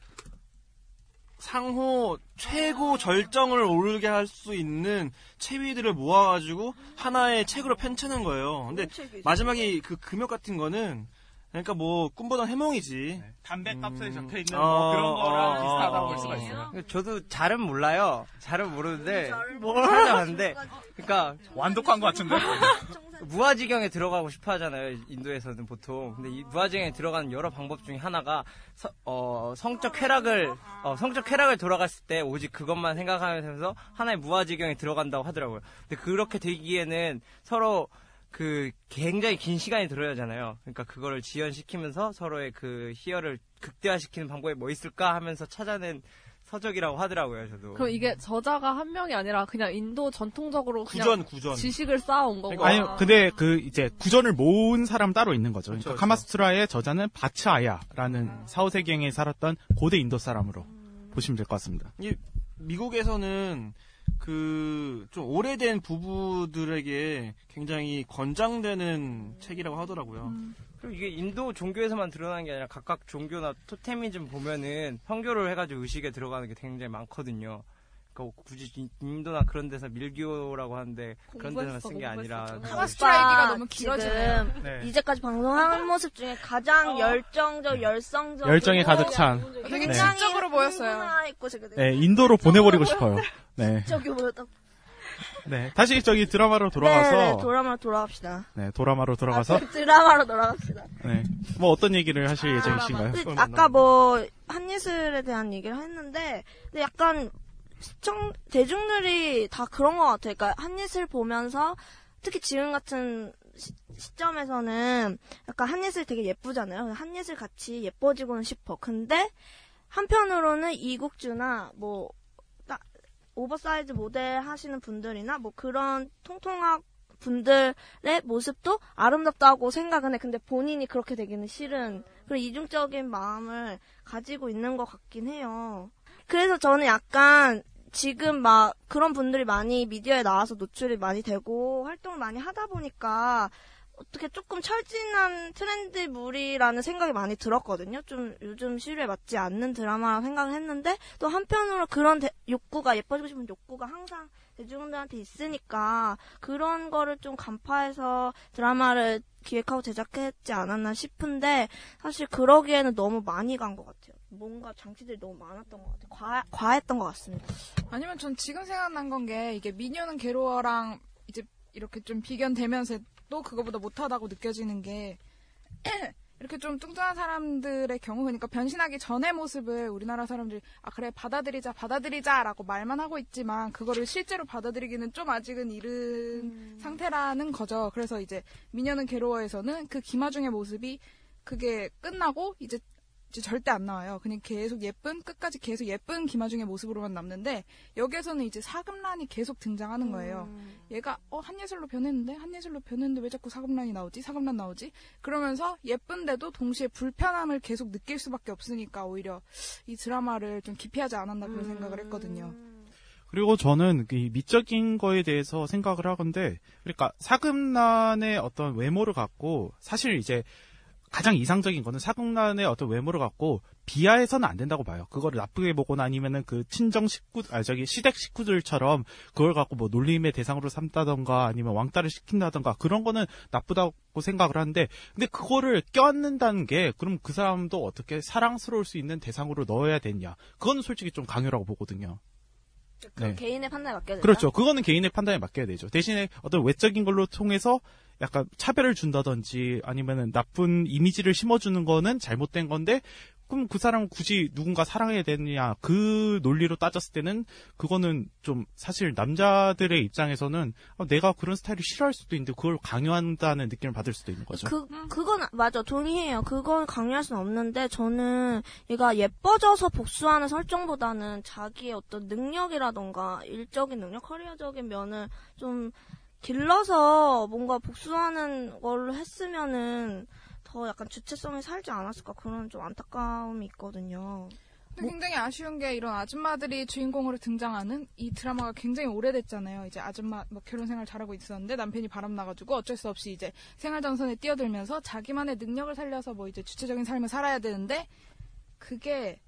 상호 최고 절정을 오르게 할 수 있는 체위들을 모아가지고 하나의 책으로 편찬한 거예요. 근데 마지막에 그 금욕 같은 거는 그러니까 뭐 꿈보다 해몽이지. 담배 값에 적혀 있는 어, 뭐 그런 거랑 어, 비슷하다고 어, 볼 수가 어. 있어요. 저도 잘은 몰라요. 잘은 모르는데 찾아봤는데 그러니까 완독한 것 같은데. [laughs] 무아지경에 들어가고 싶어 하잖아요. 인도에서는 보통. 근데 이 무아지경에 들어가는 여러 방법 중에 하나가 서- 어, 성적 쾌락을 어, 성적 쾌락을 돌아갔을 때 오직 그것만 생각하면서 하나의 무아지경에 들어간다고 하더라고요. 근데 그렇게 되기에는 서로 그 굉장히 긴 시간이 들어야 하잖아요. 그러니까 그거를 지연시키면서 서로의 그 희열을 극대화시키는 방법이 뭐 있을까 하면서 찾아낸 서적이라고 하더라고요, 저도. 그럼 이게 저자가 한 명이 아니라 그냥 인도 전통적으로 그냥 구전, 구전. 지식을 쌓아온 거고. 아니, 근데 그 이제 구전을 모은 사람 따로 있는 거죠. 그러니까 그렇죠. 카마스트라의 저자는 바츠아야라는 4, 5세기경에 살았던 고대 인도 사람으로 보시면 될 것 같습니다. 이 미국에서는 그 좀 오래된 부부들에게 굉장히 권장되는 책이라고 하더라고요. 그리고 이게 인도 종교에서만 드러나는 게 아니라 각각 종교나 토테미즘 보면은 성교를 해가지고 의식에 들어가는 게 굉장히 많거든요. 그러니까 굳이 인- 인도나 그런 데서 밀교라고 하는데 그런 데서만 쓴게 아니라 카마스트라 얘기가 너무 길어지네요. 지금 네. 이제까지 방송한 모습 중에 가장 열정적, 열성적, 열정이 가득 찬. 되게 네. 지적으로 보였어요. 네, 인도로 보내버리고 싶어요. 네. 보였다. 네. 다시 저기 드라마로 돌아가서. 네, 네, 드라마로 돌아갑시다. 네, 도라마로 돌아가서. 아, 드라마로 돌아갑시다. 네. 뭐 어떤 얘기를 하실 예정이신가요? 근데 아까 뭐 한예슬에 대한 얘기를 했는데 근데 약간 시청 대중들이 다 그런 것 같아요. 그러니까 한예슬 보면서 특히 지금 같은 시, 시점에서는 약간 한예슬 되게 예쁘잖아요. 한예슬 같이 예뻐지고는 싶어. 근데 한편으로는 이국주나 뭐딱 오버사이즈 모델 하시는 분들이나 뭐 그런 통통한 분들의 모습도 아름답다고 생각은 해. 근데 본인이 그렇게 되기는 싫은 그런 이중적인 마음을 가지고 있는 것 같긴 해요. 그래서 저는 약간 지금 막 그런 분들이 많이 미디어에 나와서 노출이 많이 되고 활동을 많이 하다 보니까 어떻게 조금 철진한 트렌드물이라는 생각이 많이 들었거든요. 좀 요즘 시류에 맞지 않는 드라마라고 생각을 했는데 또 한편으로 그런 대- 욕구가 예뻐지고 싶은 욕구가 항상 대중들한테 있으니까 그런 거를 좀 간파해서 드라마를 기획하고 제작했지 않았나 싶은데 사실 그러기에는 너무 많이 간 것 같아요. 뭔가 장치들이 너무 많았던 것 같아요. 과, 과했던 것 같습니다. 아니면 전 지금 생각난 건 게 이게 미녀는 괴로워랑 이제 이렇게 좀 비견되면서 또 그거보다 못하다고 느껴지는 게 [clears throat] 이렇게 좀 뚱뚱한 사람들의 경우 그러니까 변신하기 전의 모습을 우리나라 사람들이 아 그래 받아들이자 받아들이자라고 말만 하고 있지만 그거를 실제로 받아들이기는 좀 아직은 이른 상태라는 거죠. 그래서 이제 미녀는 괴로워에서는 그 김아중의 모습이 그게 끝나고 이제 절대 안 나와요. 그냥 계속 예쁜 끝까지 계속 예쁜 김아중의 모습으로만 남는데 여기에서는 이제 사금란이 계속 등장하는 거예요. 얘가 어 한예슬로 변했는데 한예슬로 변했는데 왜 자꾸 사금란이 나오지? 사금란 나오지? 그러면서 예쁜데도 동시에 불편함을 계속 느낄 수밖에 없으니까 오히려 이 드라마를 좀 기피하지 않았나 그런 생각을 했거든요. 그리고 저는 이 미적인 거에 대해서 생각을 하건데, 그러니까 사금란의 어떤 외모를 갖고, 사실 이제 가장 이상적인 거는 사금란의 어떤 외모를 갖고 비하해서는 안 된다고 봐요. 그거를 나쁘게 보거나 아니면은 그 친정 식구, 아, 저기 시댁 식구들처럼 그걸 갖고 뭐 놀림의 대상으로 삼다던가 아니면 왕따를 시킨다던가 그런 거는 나쁘다고 생각을 하는데, 근데 그거를 껴안는다는 게 그럼 그 사람도 어떻게 사랑스러울 수 있는 대상으로 넣어야 되냐. 그거는 솔직히 좀 강요라고 보거든요. 네. 개인의 판단에 맡겨야 되나? 그렇죠. 그거는 개인의 판단에 맡겨야 되죠. 대신에 어떤 외적인 걸로 통해서 약간 차별을 준다든지 아니면은 나쁜 이미지를 심어주는 거는 잘못된 건데 그럼 그 사람은 굳이 누군가 사랑해야 되느냐 그 논리로 따졌을 때는 그거는 좀 사실 남자들의 입장에서는 아, 내가 그런 스타일을 싫어할 수도 있는데 그걸 강요한다는 느낌을 받을 수도 있는 거죠. 그, 그건, 맞아. 동의해요. 그건 강요할 수는 없는데, 저는 얘가 예뻐져서 복수하는 설정보다는 자기의 어떤 능력이라던가, 일적인 능력, 커리어적인 면을 좀 길러서 뭔가 복수하는 걸로 했으면은, 더 약간 주체성이 살지 않았을까 그런 좀 안타까움이 있거든요. 근데 굉장히 아쉬운 게 이런 아줌마들이 주인공으로 등장하는 이 드라마가 굉장히 오래됐잖아요. 이제 아줌마 뭐 결혼 생활 잘하고 있었는데 남편이 바람 나가지고 어쩔 수 없이 이제 생활 전선에 뛰어들면서 자기만의 능력을 살려서 뭐 이제 주체적인 삶을 살아야 되는데 그게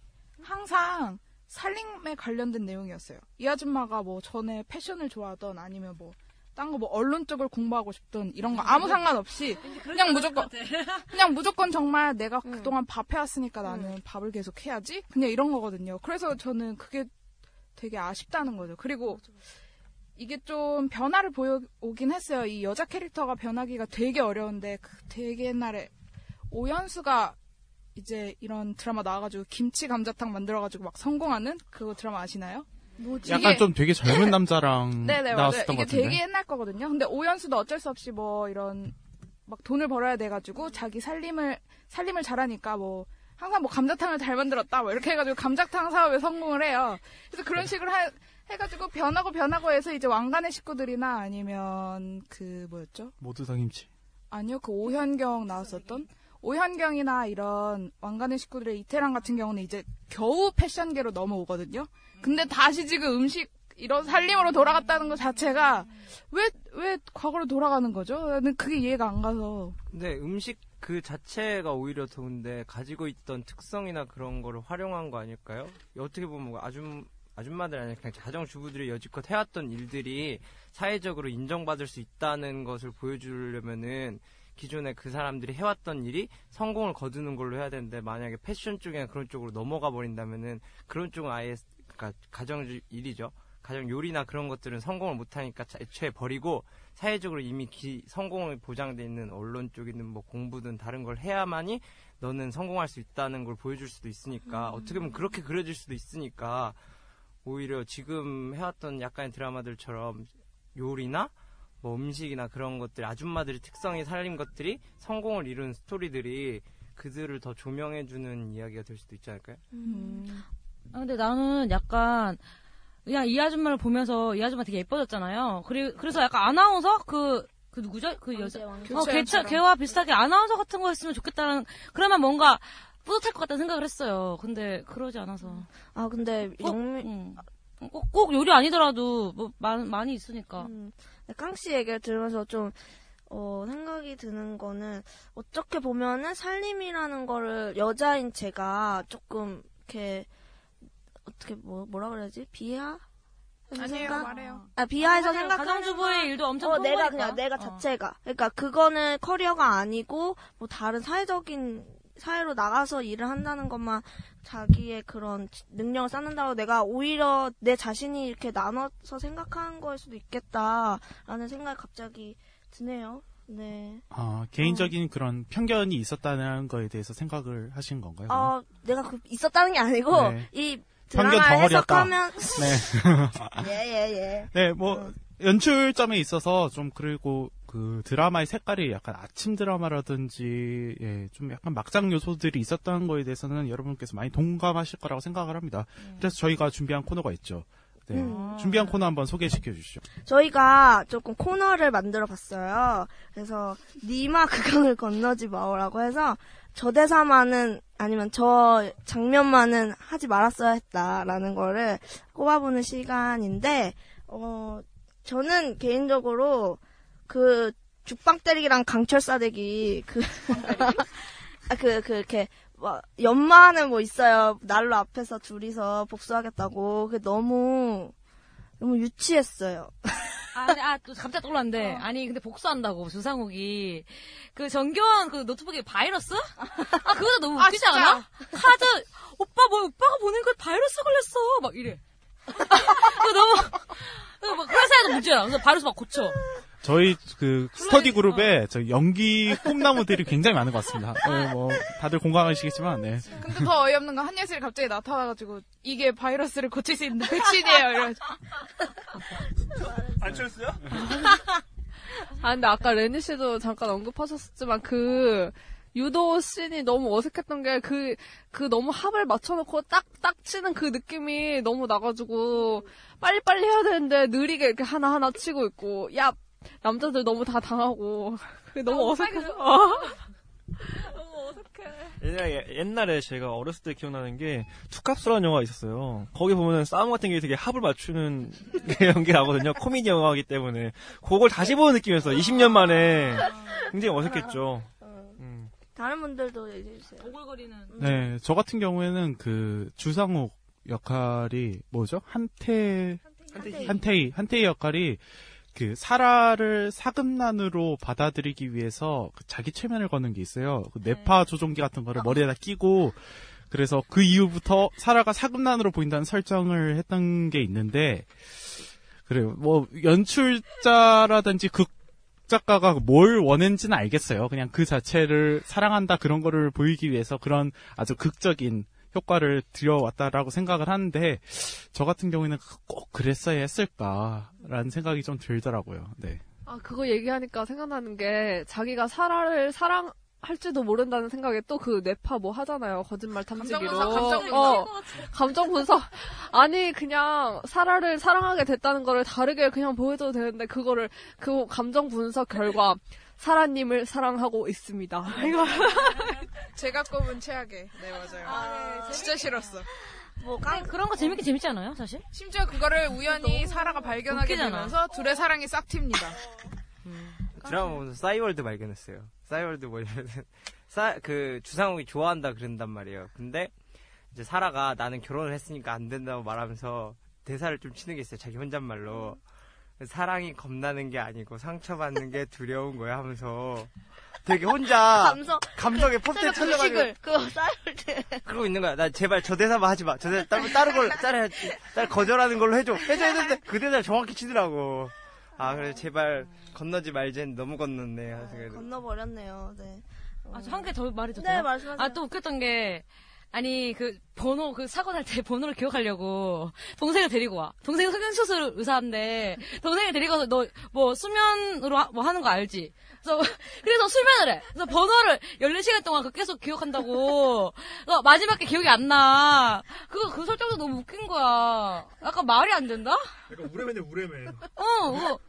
항상 살림에 관련된 내용이었어요. 이 아줌마가 뭐 전에 패션을 좋아하던 아니면 뭐 딴 거 뭐 언론 쪽을 공부하고 싶던 이런 거 아무 상관없이 [laughs] 그냥 무조건 [laughs] 그냥 무조건 정말 내가 그동안 밥 해왔으니까 나는 밥을 계속 해야지 그냥 이런 거거든요. 그래서 저는 그게 되게 아쉽다는 거죠. 그리고 이게 좀 변화를 보여오긴 했어요. 이 여자 캐릭터가 변하기가 되게 어려운데 그 되게 옛날에 오연수가 이제 이런 드라마 나와가지고 김치 감자탕 만들어가지고 막 성공하는 그거 드라마 아시나요? 뭐지? 약간 좀 되게 젊은 [laughs] 남자랑 네네 맞아요. 나왔었던 이게 것 같은데. 되게 옛날 거거든요. 근데 오연수도 어쩔 수 없이 뭐 이런 막 돈을 벌어야 돼가지고 자기 살림을 살림을 잘하니까 뭐 항상 뭐 감자탕을 잘 만들었다 뭐 이렇게 해가지고 감자탕 사업에 성공을 해요. 그래서 그런 식으로 하- 해가지고 변하고 변하고 해서 이제 왕관의 식구들이나 아니면 그 뭐였죠? 모두 다 김치. 아니요, 그 오현경 나왔었던 오현경이나 이런 왕관의 식구들의 이태랑 같은 경우는 이제 겨우 패션계로 넘어오거든요. 근데 다시 지금 음식 이런 살림으로 돌아갔다는 것 자체가 왜 왜 과거로 돌아가는 거죠? 나는 그게 이해가 안 가서. 근데 음식 그 자체가 오히려 더운데 가지고 있던 특성이나 그런 거를 활용한 거 아닐까요? 어떻게 보면 뭐 아줌 아줌마들 아니라 그냥 가정주부들이 여지껏 해왔던 일들이 사회적으로 인정받을 수 있다는 것을 보여주려면은 기존에 그 사람들이 해왔던 일이 성공을 거두는 걸로 해야 되는데 만약에 패션 쪽이나 그런 쪽으로 넘어가 버린다면은 그런 쪽은 아예 그러니까 가정 일이죠. 가정 요리나 그런 것들은 성공을 못하니까 자- 애초에 버리고 사회적으로 이미 기- 성공을 보장돼 있는 언론 쪽이든 뭐 공부든 다른 걸 해야만이 너는 성공할 수 있다는 걸 보여줄 수도 있으니까 어떻게 보면 그렇게 그려질 수도 있으니까 오히려 지금 해왔던 약간의 드라마들처럼 요리나 뭐 음식이나 그런 것들 아줌마들의 특성이 살린 것들이 성공을 이룬 스토리들이 그들을 더 조명해주는 이야기가 될 수도 있지 않을까요? 아, 근데 나는 약간 그냥 이 아줌마를 보면서 이 아줌마 되게 예뻐졌잖아요. 그리, 그래서 약간 아나운서 그 그 누구죠? 그 여자. 어. 걔차, 걔와 비슷하게 아나운서 같은 거 했으면 좋겠다는, 그러면 뭔가 뿌듯할 것 같다는 생각을 했어요. 근데 그러지 않아서. 아 근데 꼭, 영미 음. 꼭, 꼭 요리 아니더라도 뭐 많, 많이 있으니까. 음, 깡씨 얘기를 들으면서 좀, 어, 생각이 드는 거는, 어떻게 보면은 살림이라는 거를 여자인 제가 조금, 이렇게, 어떻게, 뭐, 뭐라 그래야지? 비하? 아니에요, 말해요. 아, 비하해서 아니요, 생각하는 가정주부의 건- 일도 엄청 어, 큰 내가 거니까. 그냥, 내가 어. 자체가. 그러니까 그거는 커리어가 아니고, 뭐, 다른 사회적인, 사회로 나가서 일을 한다는 것만 자기의 그런 능력을 쌓는다고 내가 오히려 내 자신이 이렇게 나눠서 생각하는 거일 수도 있겠다라는 생각이 갑자기 드네요. 네. 아, 개인적인 그런 편견이 있었다는 거에 대해서 생각을 하신 건가요? 어, 내가 그 있었다는 게 아니고 네. 이 편견 드라마 덩어리였다. 네. 예 예 [laughs] 예. 네, 뭐 연출점에 있어서 좀 그리고 그 드라마의 색깔이 약간 아침 드라마라든지 예, 좀 약간 막장 요소들이 있었다는 거에 대해서는 여러분께서 많이 동감하실 거라고 생각을 합니다. 그래서 저희가 준비한 코너가 있죠. 네. 음. 준비한 코너 한번 소개해 주시죠. 저희가 조금 코너를 만들어 봤어요. 그래서 니마 그강을 건너지 마오라고 해서 저 대사만은 아니면 저 장면만은 하지 말았어야 했다라는 거를 꼽아보는 시간인데 어 저는 개인적으로 그 죽방 때리기랑 강철 싸대기 그 [laughs] 아, 그, 그, 이렇게, 뭐, 연마하는 뭐 있어요. 난로 앞에서 둘이서 복수하겠다고. 그게 너무, 너무 유치했어요. [laughs] 아, 근데, 아, 또 갑자기 떠올랐는데. 아니, 근데 복수한다고, 조상욱이. 그 정겨운 그 노트북에 바이러스? 아, 그거 너무 아, 웃기지 진짜? 않아? 카드, 오빠 뭐, 오빠가 보낸 걸 바이러스 걸렸어. 막 이래. [laughs] 그거 너무, 막 회사에도 문제야. 그래서 바이러스 막 고쳐. 저희 그 스터디 그룹에 저 연기 꿈나무들이 굉장히 많은 것 같습니다. 네, 뭐 다들 공감하시겠지만, 네. 근데 더 어이없는 건 한예슬이 갑자기 나타나가지고 이게 바이러스를 고칠 수 있는 백신이에요. 이래가지고. 안철수요? 아, 근데 아까 레니 씨도 잠깐 언급하셨지만 그 유도 씬이 너무 어색했던 게 그, 그 너무 합을 맞춰놓고 딱, 딱 치는 그 느낌이 너무 나가지고 빨리빨리 해야 되는데 느리게 이렇게 하나하나 치고 있고, 야, 남자들 너무 다 당하고. [laughs] 그게 너무 어색해서. 어. 옛날에, 옛날에 제가 어렸을 때 기억나는 게 투캅스라는 영화가 있었어요. 거기 보면 싸움 같은 게 되게 합을 맞추는 게 연기 나거든요. 코미디 영화이기 때문에 그걸 다시 보는 느낌이었어요. 20년 만에 굉장히 어색했죠. 다른 분들도 얘기해주세요. 오글거리는. 네, 저 같은 경우에는 그 주상욱 역할이 뭐죠? 한태 한태희. 한태희 한태희 역할이 그 사라를 사금난으로 받아들이기 위해서 그 자기 최면을 거는 게 있어요. 그 뇌파 조종기 같은 거를 머리에다 끼고 그래서 그 이후부터 사라가 사금난으로 보인다는 설정을 했던 게 있는데 그래요. 뭐 연출자라든지 극 작가가 뭘 원했는지는 알겠어요. 그냥 그 자체를 사랑한다 그런 거를 보이기 위해서 그런 아주 극적인 효과를 들여왔다라고 생각을 하는데 저 같은 경우에는 꼭 그랬어야 했을까 라는 생각이 좀 들더라고요. 네. 아, 그거 얘기하니까 생각나는 게 자기가 사라를 사랑 할지도 모른다는 생각에 또 그 뇌파 뭐 하잖아요. 거짓말 탐지기로. 감정 분석, 감정 분석. 어, 감정 분석. 아니, 그냥 사라를 사랑하게 됐다는 거를 다르게 그냥 보여줘도 되는데 그거를 그 감정 분석 결과 사라님을 사랑하고 있습니다. [laughs] 이거. 제가 꼽은 최악의. 네, 맞아요. 진짜 싫었어. 뭐 그런 거 재밌게 재밌지 않아요, 사실? 심지어 그거를 우연히 사라가 발견하게 웃기잖아. 되면서 둘의 사랑이 싹 튑니다. [laughs] 드라마 보면서 싸이월드 발견했어요. 싸이월드 뭐냐면은 [laughs] 싸, 그 주상욱이 좋아한다 그런단 말이에요. 근데 이제 사라가 나는 결혼을 했으니까 안 된다고 말하면서 대사를 좀 치는 게 있어요. 자기 혼잣말로 사랑이 겁나는 게 아니고 상처받는 게 두려운 거야 하면서 되게 혼자 감성. 감성에 제가 쳐져가지고 불식을 그거 쌓을 때. 그러고 있는 거야. 나 제발 저 대사만 하지 마. 저 대사 다른, 다른 걸로 따라 딸 거절하는 걸로 해줘. 해줘 했는데 그 대사 정확히 치더라고. 아 그래 제발 건너지 말젠 너무 건넜네. 그래서 그래도 건너버렸네요. 네. 아, 저 한 개 더 말해도 네, 돼요? 말씀하세요. 아, 또 웃겼던 게, 아니, 그, 번호, 그 사고 날 때 [laughs] 번호를 기억하려고, 동생을 데리고 와. 동생이 성형수술 의사인데, 동생을 데리고 와서, 너, 뭐, 수면으로 하, 뭐 하는 거 알지? 그래서, [laughs] 그래서 수면을 해. 그래서 번호를 14시간 동안 그 계속 기억한다고. 그래서 마지막에 기억이 안 나. 그거, 그 설정도 너무 웃긴 거야. 약간 말이 안 된다? 약간 우레메네 우레메. 어, 어.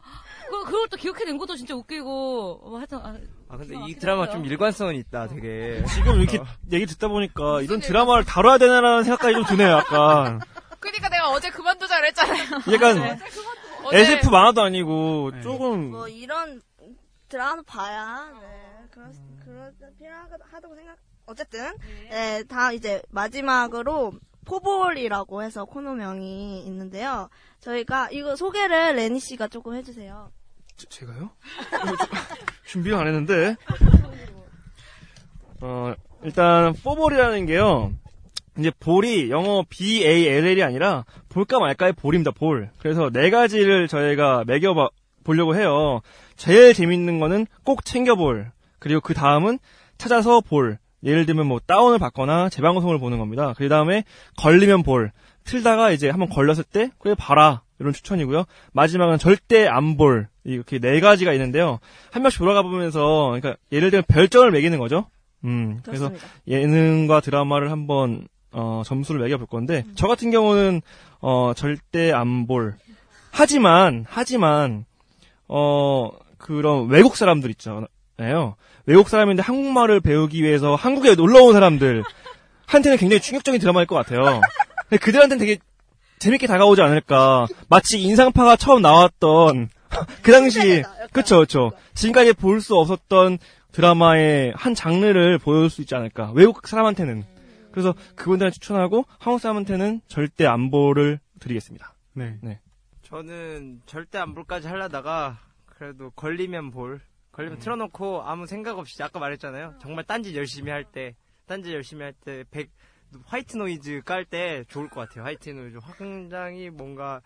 그, 그걸 또 기억해낸 것도 진짜 웃기고, 뭐 하여튼, 아, 아 근데 이 드라마 좀 일관성은 있다 되게 지금 이렇게 어. 얘기 듣다 보니까 이런 드라마를 다뤄야 되나라는 생각까지 좀 드네요, 약간. 그러니까 내가 어제 그만두자 그랬잖아요. 약간 어제 SF 만화도 아니고 조금 뭐 이런 드라마 봐야 네 그런 그런 필요하다고 생각. 어쨌든 네, 다 이제 마지막으로 포볼이라고 해서 코너명이 있는데요. 저희가 이거 소개를 레니 씨가 조금 해주세요. 제가요? [laughs] 준비를 안 했는데. 어, 일단, 포볼이라는 게요. 이제 볼이 영어 B-A-L-L이 아니라 볼까 말까의 볼입니다, 볼. 그래서 네 가지를 저희가 매겨 보려고 해요. 제일 재밌는 거는 꼭 챙겨볼. 그리고 그 다음은 찾아서 볼. 예를 들면 뭐 다운을 받거나 재방송을 보는 겁니다. 그 다음에 걸리면 볼. 틀다가 이제 한번 걸렸을 때 그래 봐라. 이런 추천이고요. 마지막은 절대 안 볼. 이렇게 네 가지가 있는데요. 한 명씩 돌아가 보면서 그러니까 예를 들면 별점을 매기는 거죠. 음. 그래서. 예능과 드라마를 한번 어, 점수를 매겨 볼 건데 저 같은 경우는 어, 절대 안 볼. 하지만 하지만 어 그런 외국 사람들 있잖아요. 외국 사람인데 한국말을 배우기 위해서 한국에 놀러 온 사람들 한테는 굉장히 충격적인 드라마일 것 같아요. 근데 그들한테는 되게 재밌게 다가오지 않을까. 마치 인상파가 처음 나왔던 그 당시 그쵸 그쵸. 지금까지 볼 수 없었던 드라마의 한 장르를 보여줄 수 있지 않을까. 외국 사람한테는. 그래서 그분들한테 추천하고 한국 사람한테는 절대 안 볼을 드리겠습니다. 네. 네. 저는 절대 안 볼까지 하려다가 그래도 걸리면 볼 걸리면 틀어놓고 아무 생각 없이 아까 말했잖아요 정말 딴짓 열심히 할 때 딴짓 열심히 할 때 back white noise 깔 때 좋을 것 같아요 white noise 굉장히 뭔가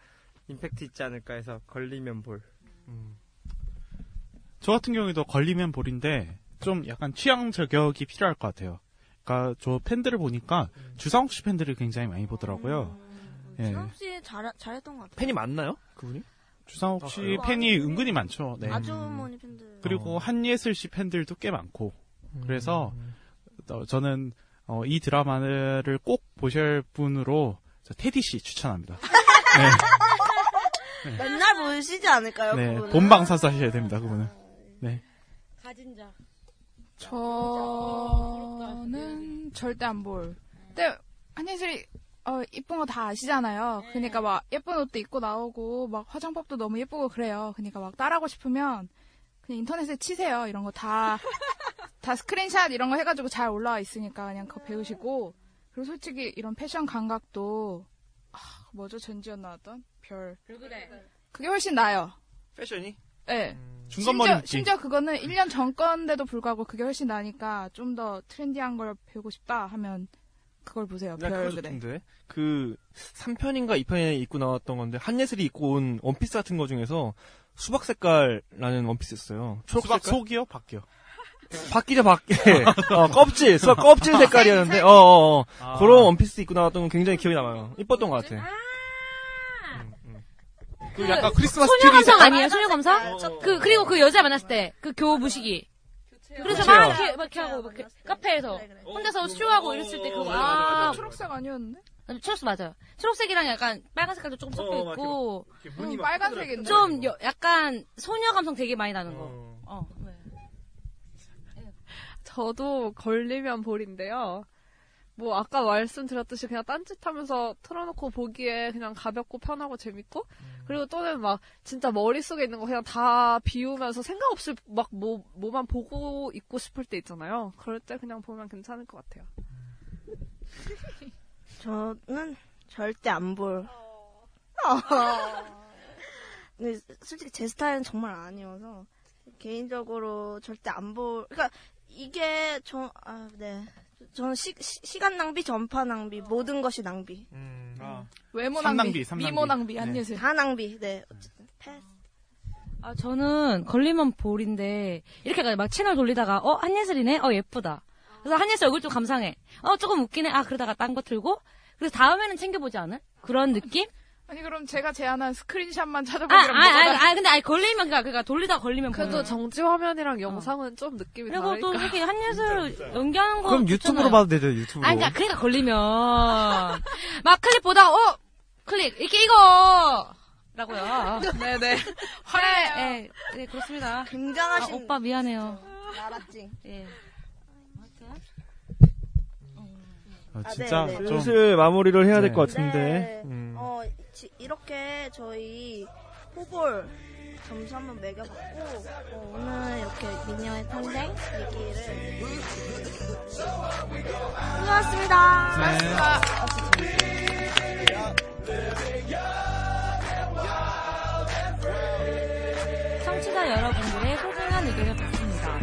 임팩트 있지 않을까 해서 걸리면 볼저 같은 경우에도 걸리면 볼인데 좀 약간 취향 저격이 필요할 것 같아요. 그러니까 저 팬들을 보니까 주상욱 씨 팬들이 굉장히 많이 보더라고요. 예. 주상욱 씨 잘, 잘했던 것 같아요. 팬이 많나요? 그분이? 주상욱 씨 그래요? 팬이 은근히 많죠. 네. 아주머니 팬들. 그리고 한예슬 씨 팬들도 꽤 많고. 그래서 어, 저는 어, 이 드라마를 꼭 보실 분으로 저 테디 씨 추천합니다. [laughs] 네. 맨날 보시지 않을까요? 네, 그분은? 본방사수 하셔야 됩니다, 그분은. 네. 가진 자. 저는 절대 안 볼. 근데 한예슬이 어, 이쁜 거 다 아시잖아요. 그러니까 막 예쁜 옷도 입고 나오고 막 화장법도 너무 예쁘고 그래요. 그러니까 막 따라하고 싶으면 그냥 인터넷에 치세요. 이런 거 다 [laughs] 다 스크린샷 이런 거 해가지고 잘 올라와 있으니까 그냥 그거 배우시고 그리고 솔직히 이런 패션 감각도 아, 뭐죠 전지현 나왔던 별 그래. 그게 훨씬 나아요. 패션이? 네. 중간머리 심지어, 묶기. 심지어 그거는 1년 전 건데도 불구하고 그게 훨씬 나니까 좀 더 트렌디한 걸 배우고 싶다 하면 그걸 보세요. 나별 그래. 그 3편인가 2편에 입고 나왔던 건데 한예슬이 입고 온 원피스 같은 거 중에서 수박 색깔라는 원피스였어요. 초록 수박 색깔? 속이요? 밖이요? 바뀌죠, 바뀌. 어, 껍질, 수박 껍질 색깔이었는데, 어, 어, 어. 아. 그런 원피스 입고 나왔던 건 굉장히 기억이 남아요. 이뻤던 것 같아. 그 약간 크리스마스 소녀 트리 감성 색깔? 아니에요? 소녀 감성? 그 그리고 그 여자 만났을 때 그 교우 무시기. 그래서. 막 이렇게, 막 이렇게 하고 막 이렇게 카페에서 혼자서 쇼하고 이랬을 때 그거 아 초록색 아니었는데? 초록색 맞아요. 초록색이랑 약간 빨간 색깔도 조금 섞여 어, 있고 음, 빨간색인데. 좀 여- 약간 소녀 감성 되게 많이 나는 거. 어. 네. 저도 걸리면 볼인데요. 뭐 아까 말씀드렸듯이 그냥 딴짓하면서 틀어놓고 보기에 그냥 가볍고 편하고 재밌고 그리고 또는 막 진짜 머릿속에 있는 거 그냥 다 비우면서 생각 없이 막 뭐, 뭐만 보고 있고 싶을 때 있잖아요. 그럴 때 그냥 보면 괜찮을 것 같아요. [laughs] 저는 절대 안 볼. 어. [laughs] 근데 솔직히 제 스타일은 정말 아니어서 개인적으로 절대 안 볼. 그러니까 이게 저 아, 네. 저는 시, 시, 간 낭비, 전파 낭비, 모든 것이 낭비. 외모 삼 낭비, 낭비, 삼 미모 낭비. 낭비, 한예슬. 다 낭비. 네. 어쨌든 패스. 아, 저는 걸리면 볼인데, 이렇게 막 채널 돌리다가, 어, 한예슬이네? 어, 예쁘다. 그래서 한예슬 얼굴 좀 감상해. 어, 조금 웃기네? 아, 그러다가 딴 거 틀고, 그래서 다음에는 챙겨보지 않을? 그런 느낌? 아니 그럼 제가 제안한 스크린샷만 아, 아, 찾아보기랑 아, 뭐가 아, 근데, 아니, 걸리면, 그니까, 그니까, 돌리다가 걸리면 그래도. 정지 화면이랑 영상은 좀 느낌이 그리고 다르니까. 또 이렇게 한예슬 연기하는 거. 그럼 유튜브로 좋잖아요. 봐도 되죠 유튜브로 아, 그니까, 그니까 걸리면. [laughs] 막 클립 보다가, 어! 클릭. 이렇게 이거! 라고요. [laughs] 네네. 화해. 네, 네, 그렇습니다. 굉장하신- 아, 오빠 미안해요. 알았지. 예. 아, 아, 진짜 네, 네. 좀 슬슬 마무리를 해야 될 네. 것 같은데. 네. 음. 어, 지- 이렇게 저희 포볼 점수 한번 매겨봤고 어, 오늘 이렇게 미녀의 탄생 얘기를 수고하셨습니다. 청취자 여러분들의 소중한 의견을 받습니다.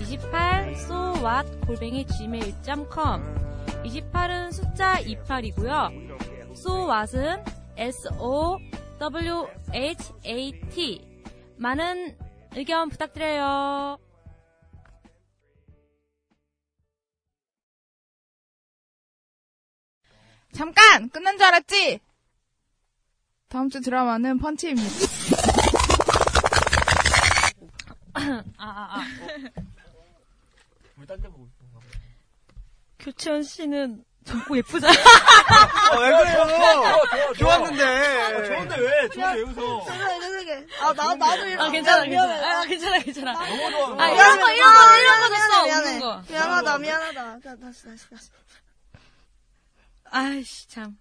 28 so what 골뱅이 gmail.com 28은 숫자 28이고요. So what은 s o w h a t 많은 의견 부탁드려요. 잠깐! 끝난 줄 알았지? 다음 주 드라마는 펀치입니다. [laughs] 아, 아, 아. 교채연 씨는 젊고 예쁘잖아. 아, [laughs] 왜 그래요? 좋았는데. 아, 좋은데 왜? 좋은데 왜 웃어? 죄송해. 아, 나, 나도 이거. 아, 괜찮아, 미안해. 괜찮아. 아, 괜찮아, 괜찮아. 너무 좋아. 아, 이런 거, 이런 거, 이런 거 미안해, 됐어. 미안해. 미안하다, 미안하다. 자, 다시, 다시, 다시. 아이씨, 참.